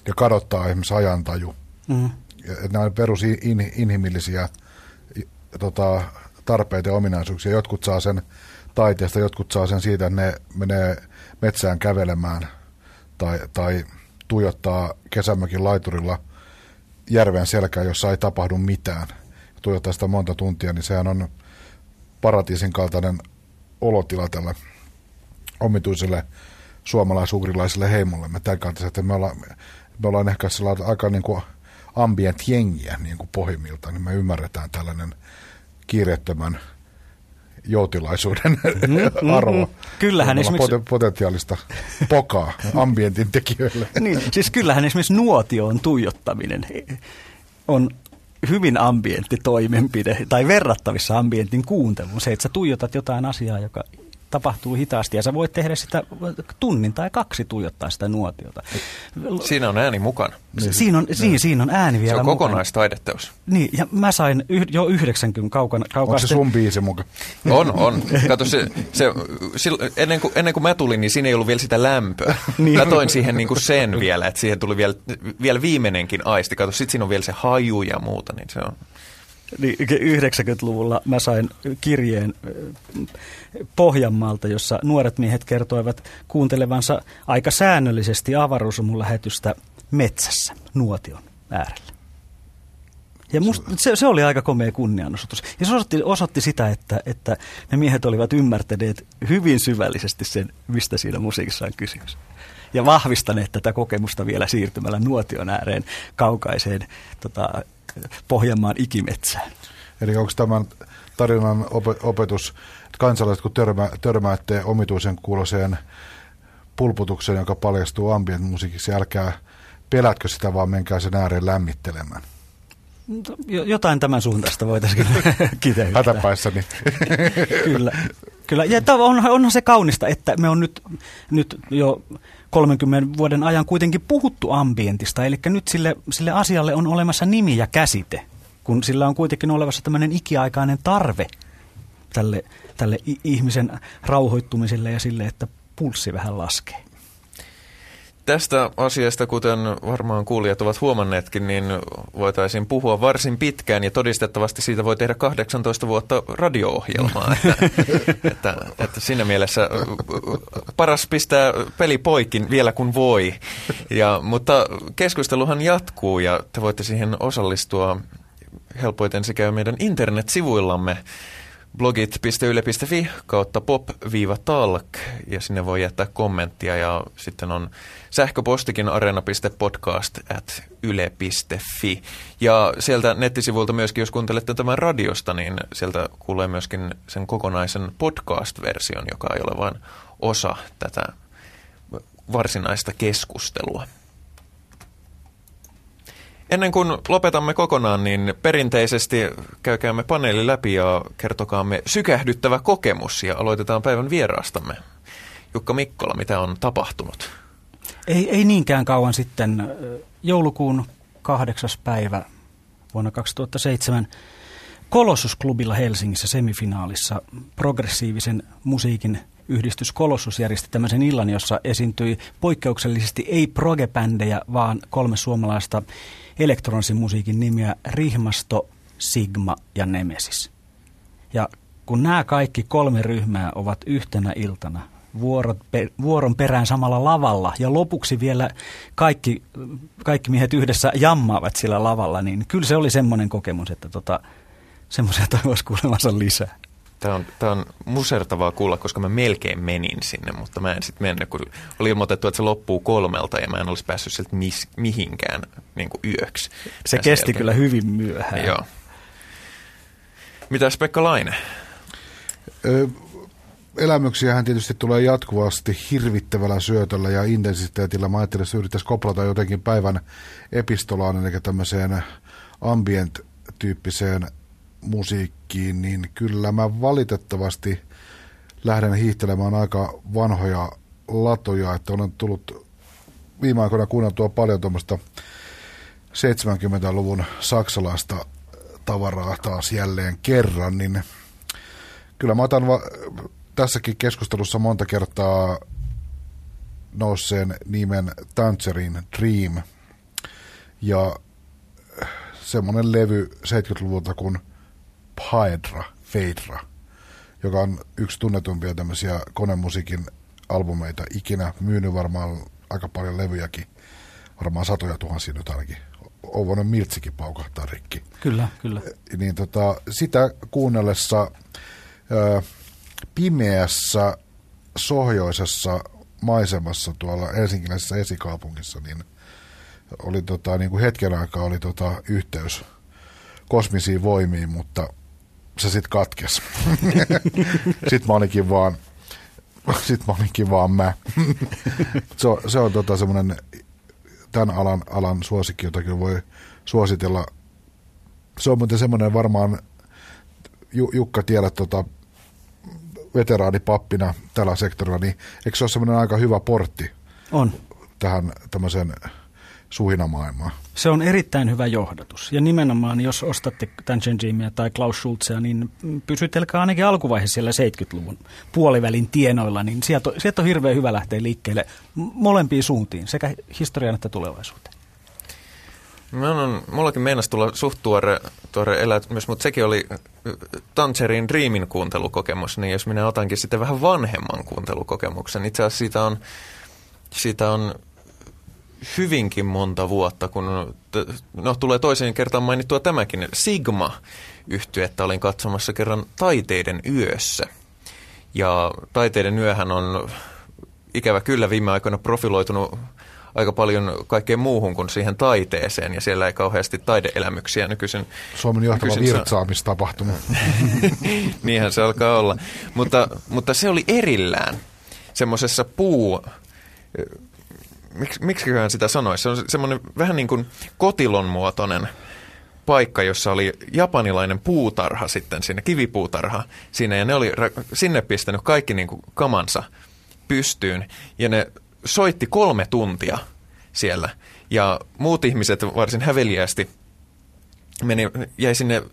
ja kadottaa esimerkiksi ajantaju Mm. Että nämä on perusinhimillisiä tota, tarpeita ja ominaisuuksia. Jotkut saa sen taiteesta, jotkut saa sen siitä, että ne menee metsään kävelemään tai, tai tuijottaa kesämökin laiturilla järven selkään, jossa ei tapahdu mitään. Tuijottaa sitä monta tuntia, niin sehän on paratiisin kaltainen olotila tälle omituiselle suomalaisugrilaiselle heimolle. Me me ollaan, me ollaan ehkä aika niin kuin ambient jengiä niin kuin pohjimmilta, niin me ymmärretään tällainen kiireettömän joutilaisuuden mm, arvo. Mm, kyllähän esimerkiksi... potentiaalista pokaa ambientin tekijöille. niin, siis kyllähän esimerkiksi nuotioon tuijottaminen on hyvin ambientti toimenpide, tai verrattavissa ambientin kuunteluun. Se, että sä tuijotat jotain asiaa, joka tapahtuu hitaasti ja sä voit tehdä sitä tunnin tai kaksi tuijottaa sitä nuotiota. Siinä on ääni mukana. Niin. Siinä on, niin. siinä on ääni vielä Se on kokonaistaideteos. Niin, ja mä sain yh, jo 90 kaukana. Onko se sun biisi mukaan? On, on. Kato, se, se, ennen, kuin, ennen kuin mä tulin, niin siinä ei ollut vielä sitä lämpöä. niin. Mä toin siihen niin kuin sen vielä, että siihen tuli vielä, vielä viimeinenkin aisti. Kato, sit siinä on vielä se haju ja muuta, niin se on niin 90-luvulla mä sain kirjeen Pohjanmaalta, jossa nuoret miehet kertoivat kuuntelevansa aika säännöllisesti avaruusumulähetystä metsässä nuotion äärellä. Ja musta, se, se oli aika komea kunnianosoitus. Ja se osoitti, osoitti sitä, että, että ne miehet olivat ymmärtäneet hyvin syvällisesti sen, mistä siinä musiikissa on kysymys. Ja vahvistaneet tätä kokemusta vielä siirtymällä nuotion ääreen kaukaiseen tota, Pohjanmaan ikimetsään. Eli onko tämän tarinan opetus, että kansalaiset kun törmä, törmäätte omituisen kuuloseen pulputukseen, joka paljastuu ambient musiikiksi, älkää pelätkö sitä, vaan menkää sen ääreen lämmittelemään. Jotain tämän suuntaista voitaisiin kiteyttää. Hätäpäissäni. kyllä. Kyllä. Ja on, onhan se kaunista, että me on nyt, nyt jo 30 vuoden ajan kuitenkin puhuttu ambientista, eli nyt sille, sille asialle on olemassa nimi ja käsite, kun sillä on kuitenkin olemassa tämmöinen ikiaikainen tarve tälle, tälle ihmisen rauhoittumiselle ja sille, että pulssi vähän laskee. Tästä asiasta, kuten varmaan kuulijat ovat huomanneetkin, niin voitaisiin puhua varsin pitkään ja todistettavasti siitä voi tehdä 18 vuotta radio-ohjelmaa. Että, että, että siinä mielessä paras pistää peli poikin vielä kun voi. Ja, mutta keskusteluhan jatkuu ja te voitte siihen osallistua helpoiten sekä meidän internetsivuillamme blogit.yle.fi kautta pop-talk ja sinne voi jättää kommenttia ja sitten on sähköpostikin arena.podcast at yle.fi ja sieltä nettisivuilta myöskin, jos kuuntelette tämän radiosta, niin sieltä kuulee myöskin sen kokonaisen podcast-version, joka ei ole vain osa tätä varsinaista keskustelua. Ennen kuin lopetamme kokonaan, niin perinteisesti käykäämme paneeli läpi ja kertokaamme sykähdyttävä kokemus ja aloitetaan päivän vieraastamme. Jukka Mikkola, mitä on tapahtunut? Ei, ei niinkään kauan sitten, joulukuun kahdeksas päivä vuonna 2007 Kolossusklubilla Helsingissä semifinaalissa progressiivisen musiikin yhdistys Kolossus järjesti tämmöisen illan, jossa esiintyi poikkeuksellisesti ei progebändejä, vaan kolme suomalaista elektronisen musiikin nimiä Rihmasto, Sigma ja Nemesis. Ja kun nämä kaikki kolme ryhmää ovat yhtenä iltana vuorot, vuoron perään samalla lavalla ja lopuksi vielä kaikki, kaikki miehet yhdessä jammaavat sillä lavalla, niin kyllä se oli semmoinen kokemus, että tota, semmoisia toivoisi kuulemansa lisää. Tämä on, tämä on musertavaa kuulla, koska mä melkein menin sinne, mutta mä en sitten mennyt, kun oli ilmoitettu, että se loppuu kolmelta ja mä en olisi päässyt sieltä mis, mihinkään niin kuin yöksi. Se kesti jälkeen. kyllä hyvin myöhään. Joo. Mitäs Pekka Laine? Ö, elämyksiähän tietysti tulee jatkuvasti hirvittävällä syötöllä ja intensiteetillä. Mä ajattelin, että yrittäisi koplata jotenkin päivän epistolaan, eli tämmöiseen ambient-tyyppiseen musiikkiin, niin kyllä mä valitettavasti lähden hiihtelemään aika vanhoja latoja, että olen tullut viime aikoina kuunneltua paljon tuommoista 70-luvun saksalaista tavaraa taas jälleen kerran, niin kyllä mä otan va- tässäkin keskustelussa monta kertaa nousseen nimen Tangerine Dream. Ja semmoinen levy 70-luvulta kuin Paedra, Feidra, joka on yksi tunnetumpia tämmöisiä konemusiikin albumeita ikinä. Myynyt varmaan aika paljon levyjäkin, varmaan satoja tuhansia nyt ainakin Ovonen Miltsikin paukahtaa rikki. Kyllä, kyllä. Niin tota, sitä kuunnellessa ö, pimeässä, sohjoisessa maisemassa tuolla helsinkiläisessä esikaupungissa, niin oli tota, niin kuin hetken aikaa oli tota, yhteys kosmisiin voimiin, mutta se sitten katkesi. sitten mä olinkin vaan, sit mä olinkin vaan mä. se on, se on tota semmoinen tämän alan, alan suosikki, jota kyllä voi suositella. Se on muuten semmoinen varmaan, Jukka tiedät tota, veteraanipappina tällä sektorilla, niin eikö se ole semmoinen aika hyvä portti? On. Tähän tämmöiseen suhinamaailmaan. Se on erittäin hyvä johdatus. Ja nimenomaan, jos ostatte tämän Jimia tai Klaus Schulzea, niin pysytelkää ainakin alkuvaiheessa siellä 70-luvun puolivälin tienoilla, niin sieltä, sieltä on hirveän hyvä lähteä liikkeelle molempiin suuntiin, sekä historian että tulevaisuuteen. Mä on, mullakin meinas tulla suht tuore, tuore elämys, mutta sekin oli Tangerin Dreamin kuuntelukokemus, niin jos minä otankin sitten vähän vanhemman kuuntelukokemuksen, itse asiassa siitä on, siitä on hyvinkin monta vuotta, kun no, tulee toiseen kertaan mainittua tämäkin. Sigma että olin katsomassa kerran Taiteiden yössä. Ja Taiteiden yöhän on ikävä kyllä viime aikoina profiloitunut aika paljon kaikkeen muuhun kuin siihen taiteeseen, ja siellä ei kauheasti taideelämyksiä nykyisin. Suomen johtava virtsaamistapahtuma. Niinhän se alkaa olla. Mutta, mutta se oli erillään semmoisessa puu miksi, miksiköhän sitä sanoisi? Se on semmoinen vähän niin kuin kotilon muotoinen paikka, jossa oli japanilainen puutarha sitten siinä, kivipuutarha siinä, ja ne oli sinne pistänyt kaikki niin kuin kamansa pystyyn, ja ne soitti kolme tuntia siellä, ja muut ihmiset varsin häveliästi meni, jäi sinne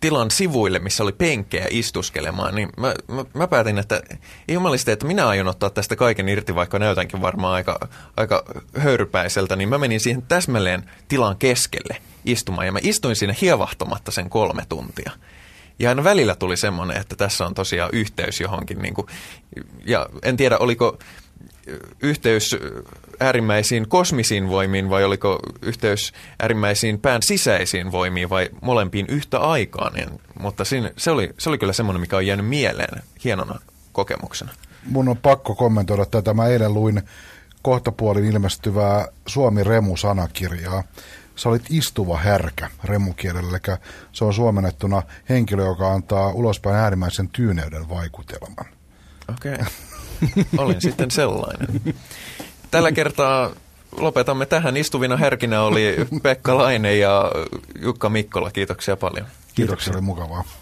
tilan sivuille, missä oli penkkejä istuskelemaan, niin mä, mä, mä päätin, että jumaliste, että minä aion ottaa tästä kaiken irti, vaikka näytänkin varmaan aika, aika höyrypäiseltä, niin mä menin siihen täsmälleen tilan keskelle istumaan, ja mä istuin siinä hievahtamatta sen kolme tuntia. Ja aina välillä tuli semmoinen, että tässä on tosiaan yhteys johonkin, niin kuin, ja en tiedä, oliko yhteys äärimmäisiin kosmisiin voimiin vai oliko yhteys äärimmäisiin pään sisäisiin voimiin vai molempiin yhtä aikaan. Niin, mutta siinä, se, oli, se oli kyllä semmoinen, mikä on jäänyt mieleen hienona kokemuksena. Mun on pakko kommentoida tätä. Mä eilen luin kohtapuolin ilmestyvää Suomi-Remu-sanakirjaa. Sä olit istuva härkä remukielellä, eli se on suomennettuna henkilö, joka antaa ulospäin äärimmäisen tyyneyden vaikutelman. Okei. Okay. Olin sitten sellainen. Tällä kertaa lopetamme tähän. Istuvina herkinä oli Pekka Laine ja Jukka Mikkola. Kiitoksia paljon. Kiitoksia, oli mukavaa.